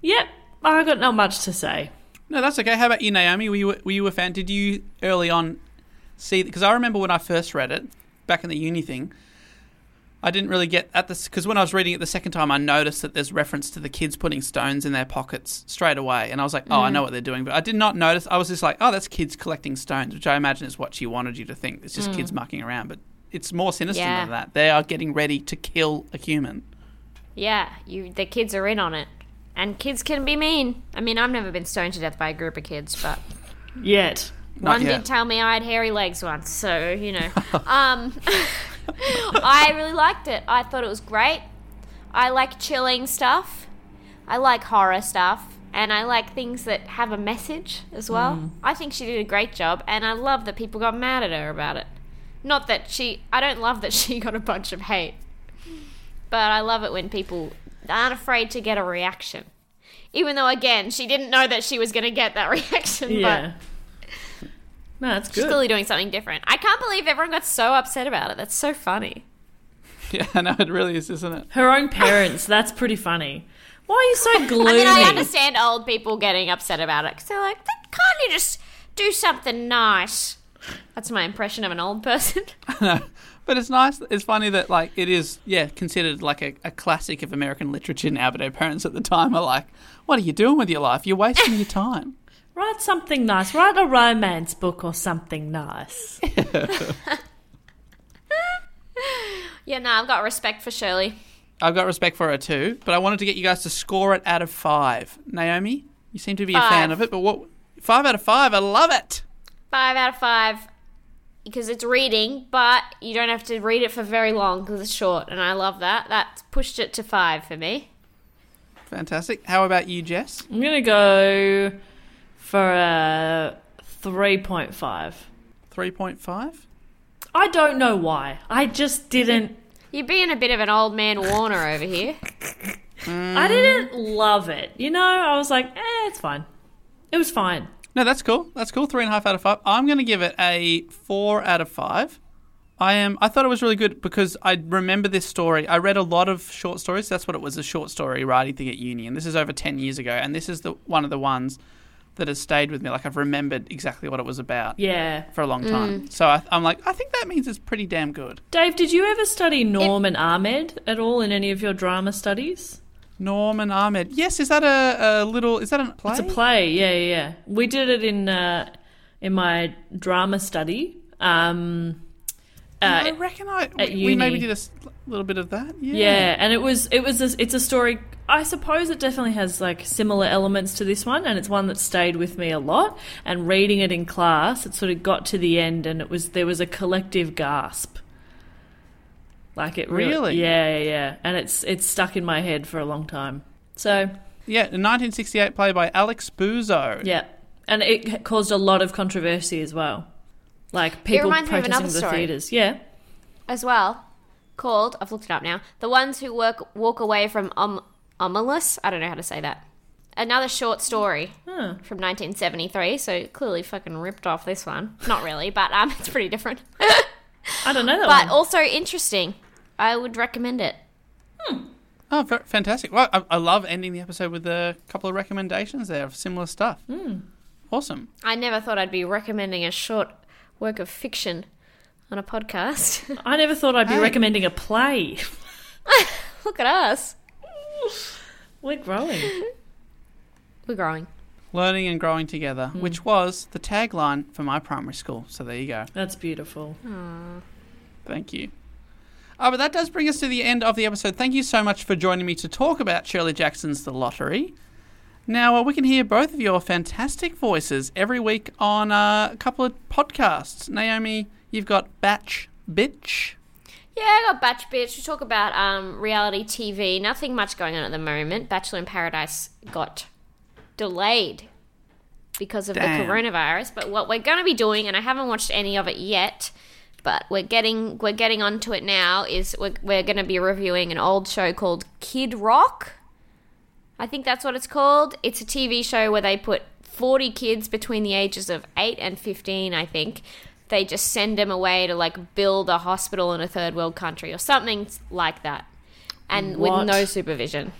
yep, I got not much to say. No, that's okay. How about you, Naomi? Were you were you a fan? Did you early on see? Because I remember when I first read it back in the uni thing. I didn't really get at this because when I was reading it the second time, I noticed that there's reference to the kids putting stones in their pockets straight away, and I was like, "Oh, I know what they're doing," but I did not notice. I was just like, "Oh, that's kids collecting stones," which I imagine is what she wanted you to think. It's just kids mucking around, but it's more sinister Yeah. than that. They are getting ready to kill a human. Yeah, you. The kids are in on it, and kids can be mean. I mean, I've never been stoned to death by a group of kids, but Yet. Not one yet. did tell me I had hairy legs once, so you know. (laughs) um, (laughs) (laughs) I really liked it. I thought it was great. I like chilling stuff. I like horror stuff, and I like things that have a message as well. Mm. I think she did a great job, and I love that people got mad at her about it. Not that she. I don't love that (laughs) she got a bunch of hate, but I love it when people aren't afraid to get a reaction. Even though, again, she didn't know that she was going to get that (laughs) reaction, but Yeah. No, that's She's clearly doing something different. I can't believe everyone got so upset about it. That's so funny. (laughs) Yeah, I know it really is, isn't it? Her own parents. That's pretty funny. Why are you so gloomy? (laughs) I mean, I understand old people getting upset about it because they're like, can't you just do something nice? That's my impression of an old person. (laughs) no, but it's nice. It's funny that like it is, yeah, considered like a, a classic of American literature now. But our parents at the time are like, "What are you doing with your life? You're wasting your time." Write something nice. Write a romance book or something nice. (laughs) yeah, no, I've got respect for Shirley. I've got respect for her too, but I wanted to get you guys to score it out of five. Naomi, you seem to be a fan of it, but what? Five out of five. I love it. Five out of five because it's reading, but you don't have to read it for very long because it's short, and I love that. That's pushed it to five for me. Fantastic. How about you, Jess? I'm gonna go for a three point five. Three point five. I don't know why. I just didn't. You're being a bit of an old man Warner over here. I didn't love it. You know, I was like, eh, it's fine. It was fine. No, that's cool. That's cool. Three and a half out of five. I'm going to give it a four out of five. I am. I thought it was really good because I remember this story. I read a lot of short stories. That's what it was, a short story writing thing at uni, and this is over ten years ago. And this is the one of the ones that has stayed with me. Like I've remembered exactly what it was about Yeah. for a long time. So I, I'm like, I think that means it's pretty damn good. Dave, did you ever study Norm and Ahmed at all in any of your drama studies? Norm and Ahmed. Yes, is that a, a little? Is that a play? It's a play, yeah, yeah, yeah. We did it in uh, in my drama study. Um, I uh, reckon I at we maybe did a little bit of that. Yeah. yeah, and it was it was a, it's a story. I suppose it definitely has like similar elements to this one, and it's one that stayed with me a lot. And reading it in class, it sort of got to the end, and it was there was a collective gasp. Like it really, Really? yeah, yeah, yeah, and it's it's stuck in my head for a long time. So Yeah, the 1968 play by Alex Buzo. Yeah, and it caused a lot of controversy as well. Like people reminds protesting the story. theaters. Yeah, as well called I've looked it up now. The ones who work walk away from um, Omelas. I don't know how to say that. Another short story from 1973. So clearly fucking ripped off this one. Not really, but um, (laughs) it's pretty different. I don't know that but one. also interesting. I would recommend it. Oh, fa- fantastic. Well, I, I love ending the episode with a couple of recommendations there of similar stuff. Hmm. Awesome. I never thought I'd be recommending a short work of fiction on a podcast. I never thought I'd be Hey. recommending a play. (laughs) Look at us. (laughs) We're growing. We're growing. Learning and growing together, Hmm. which was the tagline for my primary school. So there you go. That's beautiful. Thank you. Oh, but that does bring us to the end of the episode. Thank you so much for joining me to talk about Shirley Jackson's The Lottery. Now, uh, we can hear both of your fantastic voices every week on uh, a couple of podcasts. Naomi, you've got Batch Bitch. Yeah, I got Batch Bitch. We talk about um, reality TV. Nothing much going on at the moment. Bachelor in Paradise got delayed because of Damn. the coronavirus. But what we're going to be doing, and I haven't watched any of it yet, but we're getting we're getting onto it now. Is we're, we're going to be reviewing an old show called Kid Rock. I think that's what it's called. It's a TV show where they put 40 kids between the ages of 8 and 15, I think. They just send them away to like build a hospital in a third world country or something like that. And What? with no supervision.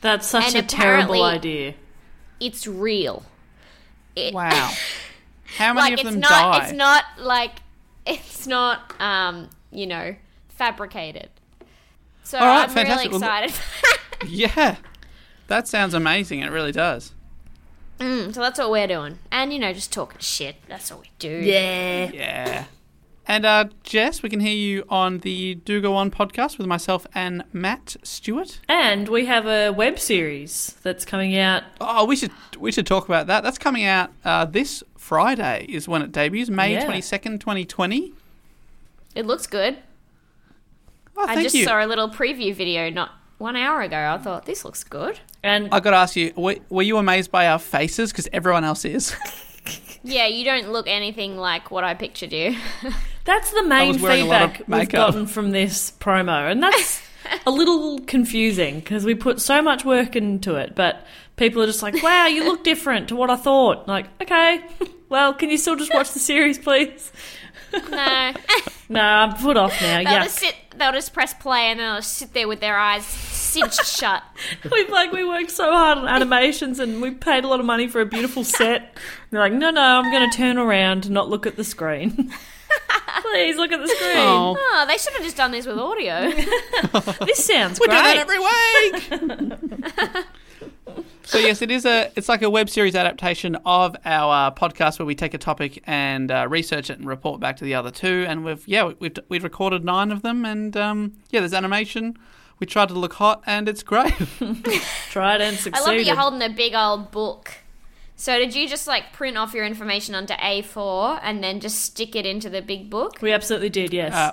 That's such And a terrible idea. It's real. It, Wow. (laughs) How many like of it's them not die? it's not like it's not um, you know, fabricated. So All right, I'm fantastic. really excited. (laughs) Yeah. That sounds amazing. It really does. Mm, so that's what we're doing. And you know, just talking shit. That's what we do. Yeah. Yeah. And uh, Jess, we can hear you on the Do Go On podcast with myself and Matt Stewart. And we have a web series that's coming out. Oh, we should we should talk about that. That's coming out uh, this Friday is when it debuts, May Yeah. twenty second, twenty twenty. It looks good. Oh, I just you. saw a little preview video not one hour ago. I thought this looks good. And I got to ask you, were, were you amazed by our faces? Because everyone else is. (laughs) Yeah, you don't look anything like what I pictured you. (laughs) that's the main was wearing a lot of feedback we've gotten from this promo. And that's (laughs) a little confusing because we put so much work into it. But people are just like, wow, you look different to what I thought. Like, okay, well, can you still just watch the series, please? no, No, I'm put off now. they'll Yeah. just sit. They'll just press play and they'll just sit there with their eyes cinched (laughs) shut. We've like we worked so hard on animations and we paid a lot of money for a beautiful set. And they're like, no, no, I'm going to turn around and not look at the screen. (laughs) Please look at the screen. Oh, Oh, they should have just done this with audio. (laughs) This sounds we do great. that every week. so yes, it is a. It's like a web series adaptation of our uh, podcast where we take a topic and uh, research it and report back to the other two. And we've yeah we've we've recorded nine of them, and um, yeah, there's animation. We tried to look hot, and it's great. (laughs) (laughs) Tried and succeeded. I love that you're holding a big old book. So did you just like print off your information onto A4 and then just stick it into the big book? we absolutely did, yes. Uh,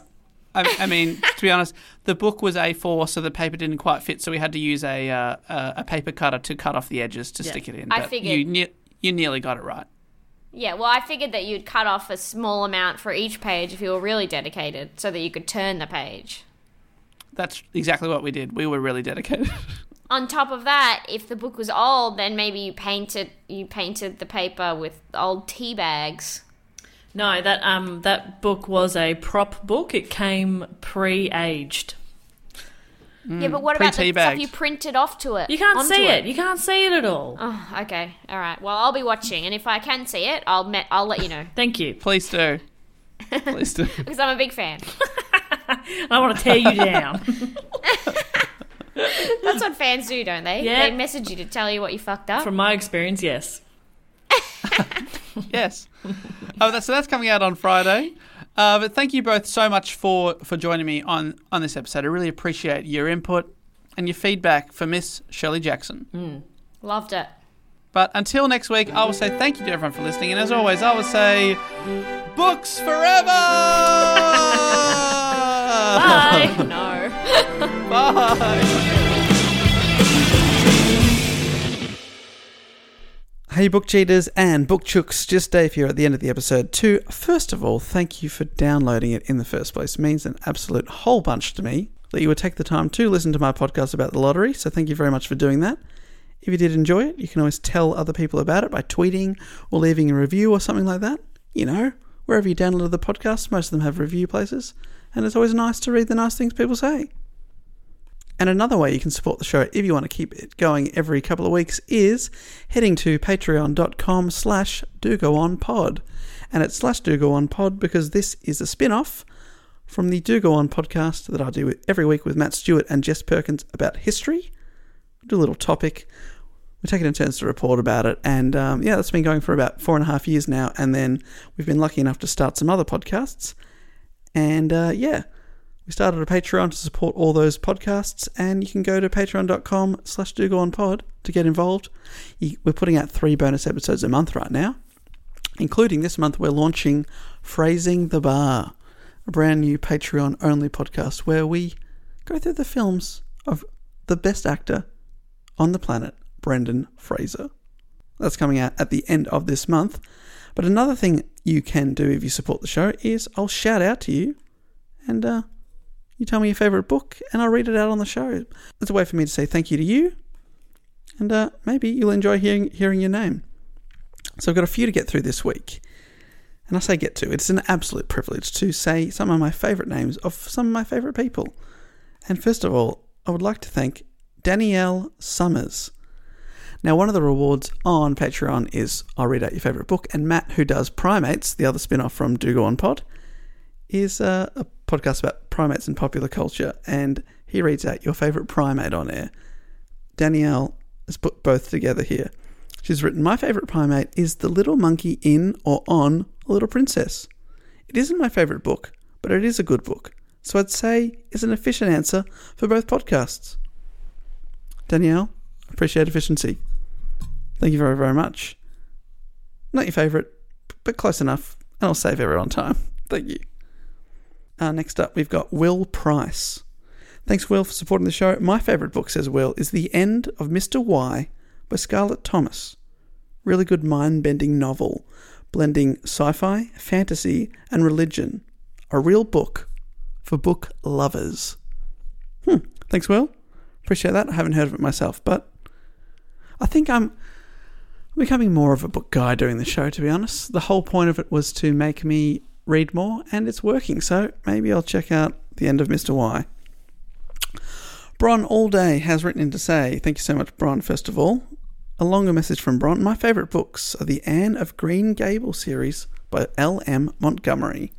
I, I mean, (laughs) to be honest, the book was A4, so the paper didn't quite fit, so we had to use a uh, a, a paper cutter to cut off the edges to Yeah. stick it in. I But figured- you ne- you nearly got it right. Yeah, well, I figured that you'd cut off a small amount for each page if you were really dedicated so that you could turn the page. That's exactly what we did. We were really dedicated. (laughs) On top of that, if the book was old, then maybe you painted you painted the paper with old tea bags. No, that um that book was a prop book. It came pre-aged. yeah, but what about the pre-teabagged. stuff you printed off to it? You can't onto see it. You can't see it at all. Oh, okay. All right. Well, I'll be watching, and if I can see it, I'll met I'll let you know Thank you. Please do. Please do. (laughs) because I'm a big fan. (laughs) (laughs) I want to tear you down. (laughs) That's what fans do, don't they? Yeah. They message you to tell you what you fucked up. From my experience, yes. (laughs) Yes. Oh, that's, so that's coming out on Friday. Uh, but thank you both so much for, for joining me on, on this episode. I really appreciate your input and your feedback for Miss Shirley Jackson. Loved it. But until next week, I will say thank you to everyone for listening. And as always, I will say, books forever! Bye. (laughs) No. Bye. Hey, book cheaters and book chooks, just Dave here at the end of the episode. To first of all, thank you for downloading it in the first place. It means an absolute whole bunch to me that you would take the time to listen to my podcast about the lottery. So thank you very much for doing that. If you did enjoy it, you can always tell other people about it by tweeting or leaving a review or something like that. You know, wherever you downloaded the podcast, most of them have review places, and it's always nice to read the nice things people say. And another way you can support the show if you want to keep it going every couple of weeks is heading to patreon.com slash do go on pod. And it's slash do go on pod because this is a spin-off from the Do Go On podcast that I do every week with Matt Stewart and Jess Perkins about history. We do a little topic. We take it in turns to report about it. And um, yeah, that's been going for about four and a half years now. And then we've been lucky enough to start some other podcasts. And uh, yeah, we started a Patreon to support all those podcasts, and you can go to patreon.com slash pod to get involved. We're putting out three bonus episodes a month right now, including this month we're launching Phrasing the Bar, a brand new Patreon only podcast where we go through the films of the best actor on the planet, Brendan Fraser. That's coming out at the end of this month. But another thing you can do if you support the show is I'll shout out to you and uh, you tell me your favourite book and I'll read it out on the show. It's a way for me to say thank you to you and uh, maybe you'll enjoy hearing, hearing your name. So I've got a few to get through this week. And I say get to, it's an absolute privilege to say some of my favourite names of some of my favourite people. And first of all, I would like to thank Danielle Summers. Now, one of the rewards on Patreon is I'll read out your favourite book, and Matt, who does Primates, the other spin off from Do Go On Pod, is uh, a podcast about primates and popular culture, and he reads out your favourite primate on air. Danielle has put both together here. She's written, My favourite primate is the little monkey in or on A Little Princess. It isn't my favourite book, but it is a good book, so I'd say it's an efficient answer for both podcasts. Danielle, appreciate efficiency. Thank you very, very much. Not your favourite, but close enough, and I'll save everyone time. (laughs) Thank you. Uh, next up, we've got Will Price. Thanks, Will, for supporting the show. My favourite book, says Will, is The End of Mr. Y by Scarlett Thomas. Really good mind bending novel, blending sci fi, fantasy, and religion. A real book for book lovers. Hmm. Thanks, Will. Appreciate that. I haven't heard of it myself, but I think I'm becoming more of a book guy doing the show, to be honest. The whole point of it was to make me read more, and it's working, so maybe I'll check out The End of Mr. Y. Bron All Day has written in to say, Thank you so much, Bron, first of all. A longer message from Bron. My favourite books are the Anne of Green Gable series by L.M. Montgomery.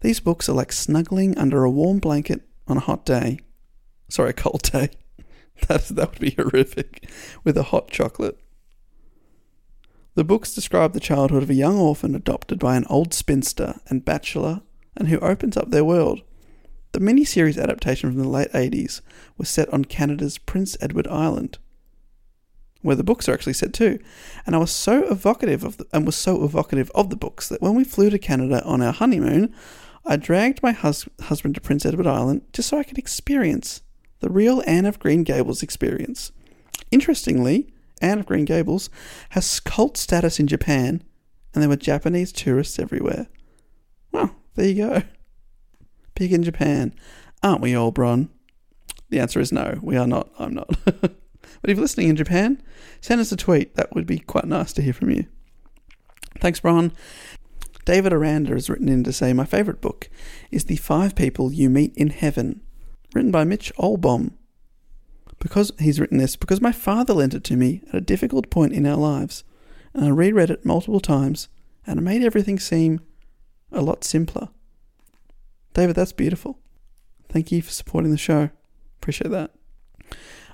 These books are like snuggling under a warm blanket on a hot day. Sorry, a cold day. (laughs) That, that would be horrific. With a hot chocolate. The books describe the childhood of a young orphan adopted by an old spinster and bachelor and who opens up their world. The miniseries adaptation from the late 80s was set on Canada's Prince Edward Island, where the books are actually set too. And I was so evocative of the, and was so evocative of the books that when we flew to Canada on our honeymoon, I dragged my hus- husband to Prince Edward Island just so I could experience the real Anne of Green Gables experience. Interestingly, Anne of Green Gables has cult status in Japan, and there were Japanese tourists everywhere. Well, there you go. Big in Japan. Aren't we all, Bron? The answer is no, we are not. I'm not. (laughs) but if you're listening in Japan, send us a tweet. That would be quite nice to hear from you. Thanks, Bron. David Aranda has written in to say, My favourite book is The Five People You Meet in Heaven, written by Mitch Albom. Because he's written this, because my father lent it to me at a difficult point in our lives, and I reread it multiple times, and it made everything seem a lot simpler. David, that's beautiful. Thank you for supporting the show. Appreciate that.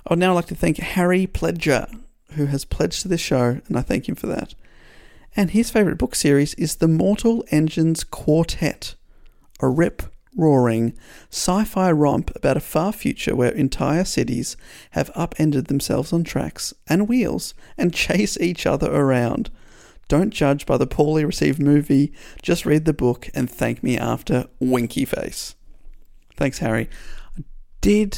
I would now like to thank Harry Pledger, who has pledged to this show, and I thank him for that. And his favourite book series is The Mortal Engines Quartet, a rip roaring sci fi romp about a far future where entire cities have upended themselves on tracks and wheels and (laughs) chase each other around. Don't judge by the poorly received movie, just read the book and thank me after, winky face. Thanks, Harry. I did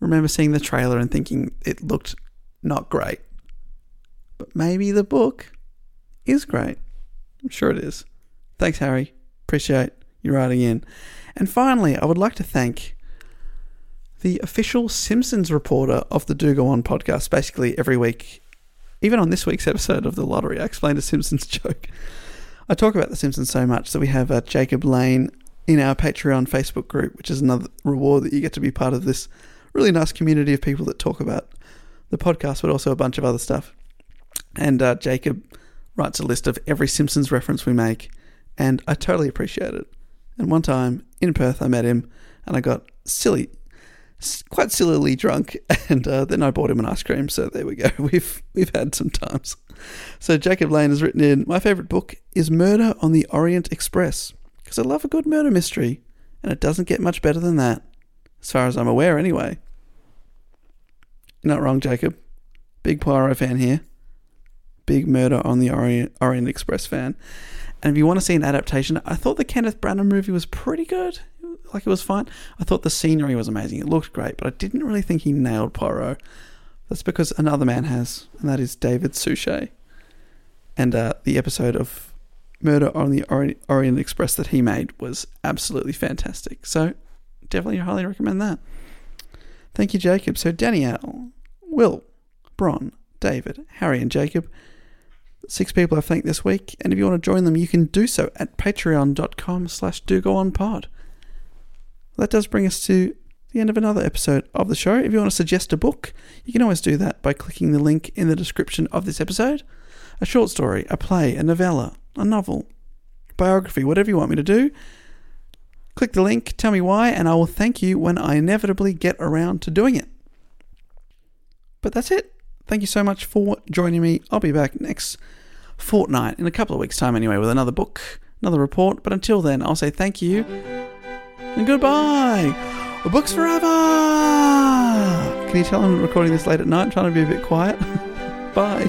remember seeing the trailer and thinking it looked not great. But maybe the book is great. I'm sure it is. Thanks, Harry. Appreciate you writing in. And finally, I would like to thank the official Simpsons reporter of the Do Go On podcast. Basically, every week, even on this week's episode of The Lottery, I explained a Simpsons (laughs) joke. I talk about The Simpsons so much that we have uh, Jacob Lane in our Patreon Facebook group, which is another reward that you get to be part of this really nice community of people that talk about the podcast, but also a bunch of other stuff. And uh, Jacob writes a list of every Simpsons reference we make, and I totally appreciate it. And one time in Perth, I met him, and I got silly, quite sillily drunk, (laughs) and uh, then I bought him an ice cream. So there we go. (laughs) We've we've had some times. So Jacob Lane has written in my favorite book is Murder on the Orient Express because I love a good murder mystery, and it doesn't get much better than that, as far as I'm aware, anyway. You're not wrong, Jacob. Big Poirot fan here. Big Murder on the Orient, Orient Express fan. And if you want to see an adaptation, I thought the Kenneth Branagh movie was pretty good. Like it was fine. I thought the scenery was amazing. It looked great, but I didn't really think he nailed Poirot. That's because another man has, and that is David Suchet. And uh, the episode of Murder on the Orient, Express that he made was absolutely fantastic. So definitely highly recommend that. Thank you, Jacob. So Danielle, Will, Bron, David, Harry, and Jacob six people I've thanked this week, and if you want to join them, you can do so at patreon.com slash do go on. That does bring us to the end of another episode of the show. If you want to suggest a book, you can always do that by clicking the link in the description of this episode. A short story, a play, a novella, a novel, biography, whatever you want me to do. Click the link, tell me why, and I will thank you when I inevitably get around to doing it. But that's it. Thank you so much for joining me. I'll be back next fortnight, in a couple of weeks' time anyway, with another book, another report. But until then, I'll say thank you and goodbye. Books forever! Can you tell I'm recording this late at night, trying to be a bit quiet? (laughs) Bye.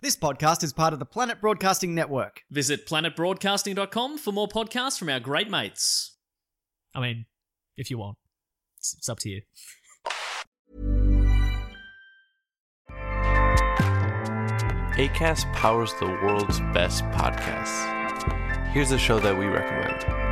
This podcast is part of the Planet Broadcasting Network. Visit planetbroadcasting.com for more podcasts from our great mates. I mean, if you want, it's, it's up to you. ACAST powers the world's best podcasts. Here's a show that we recommend.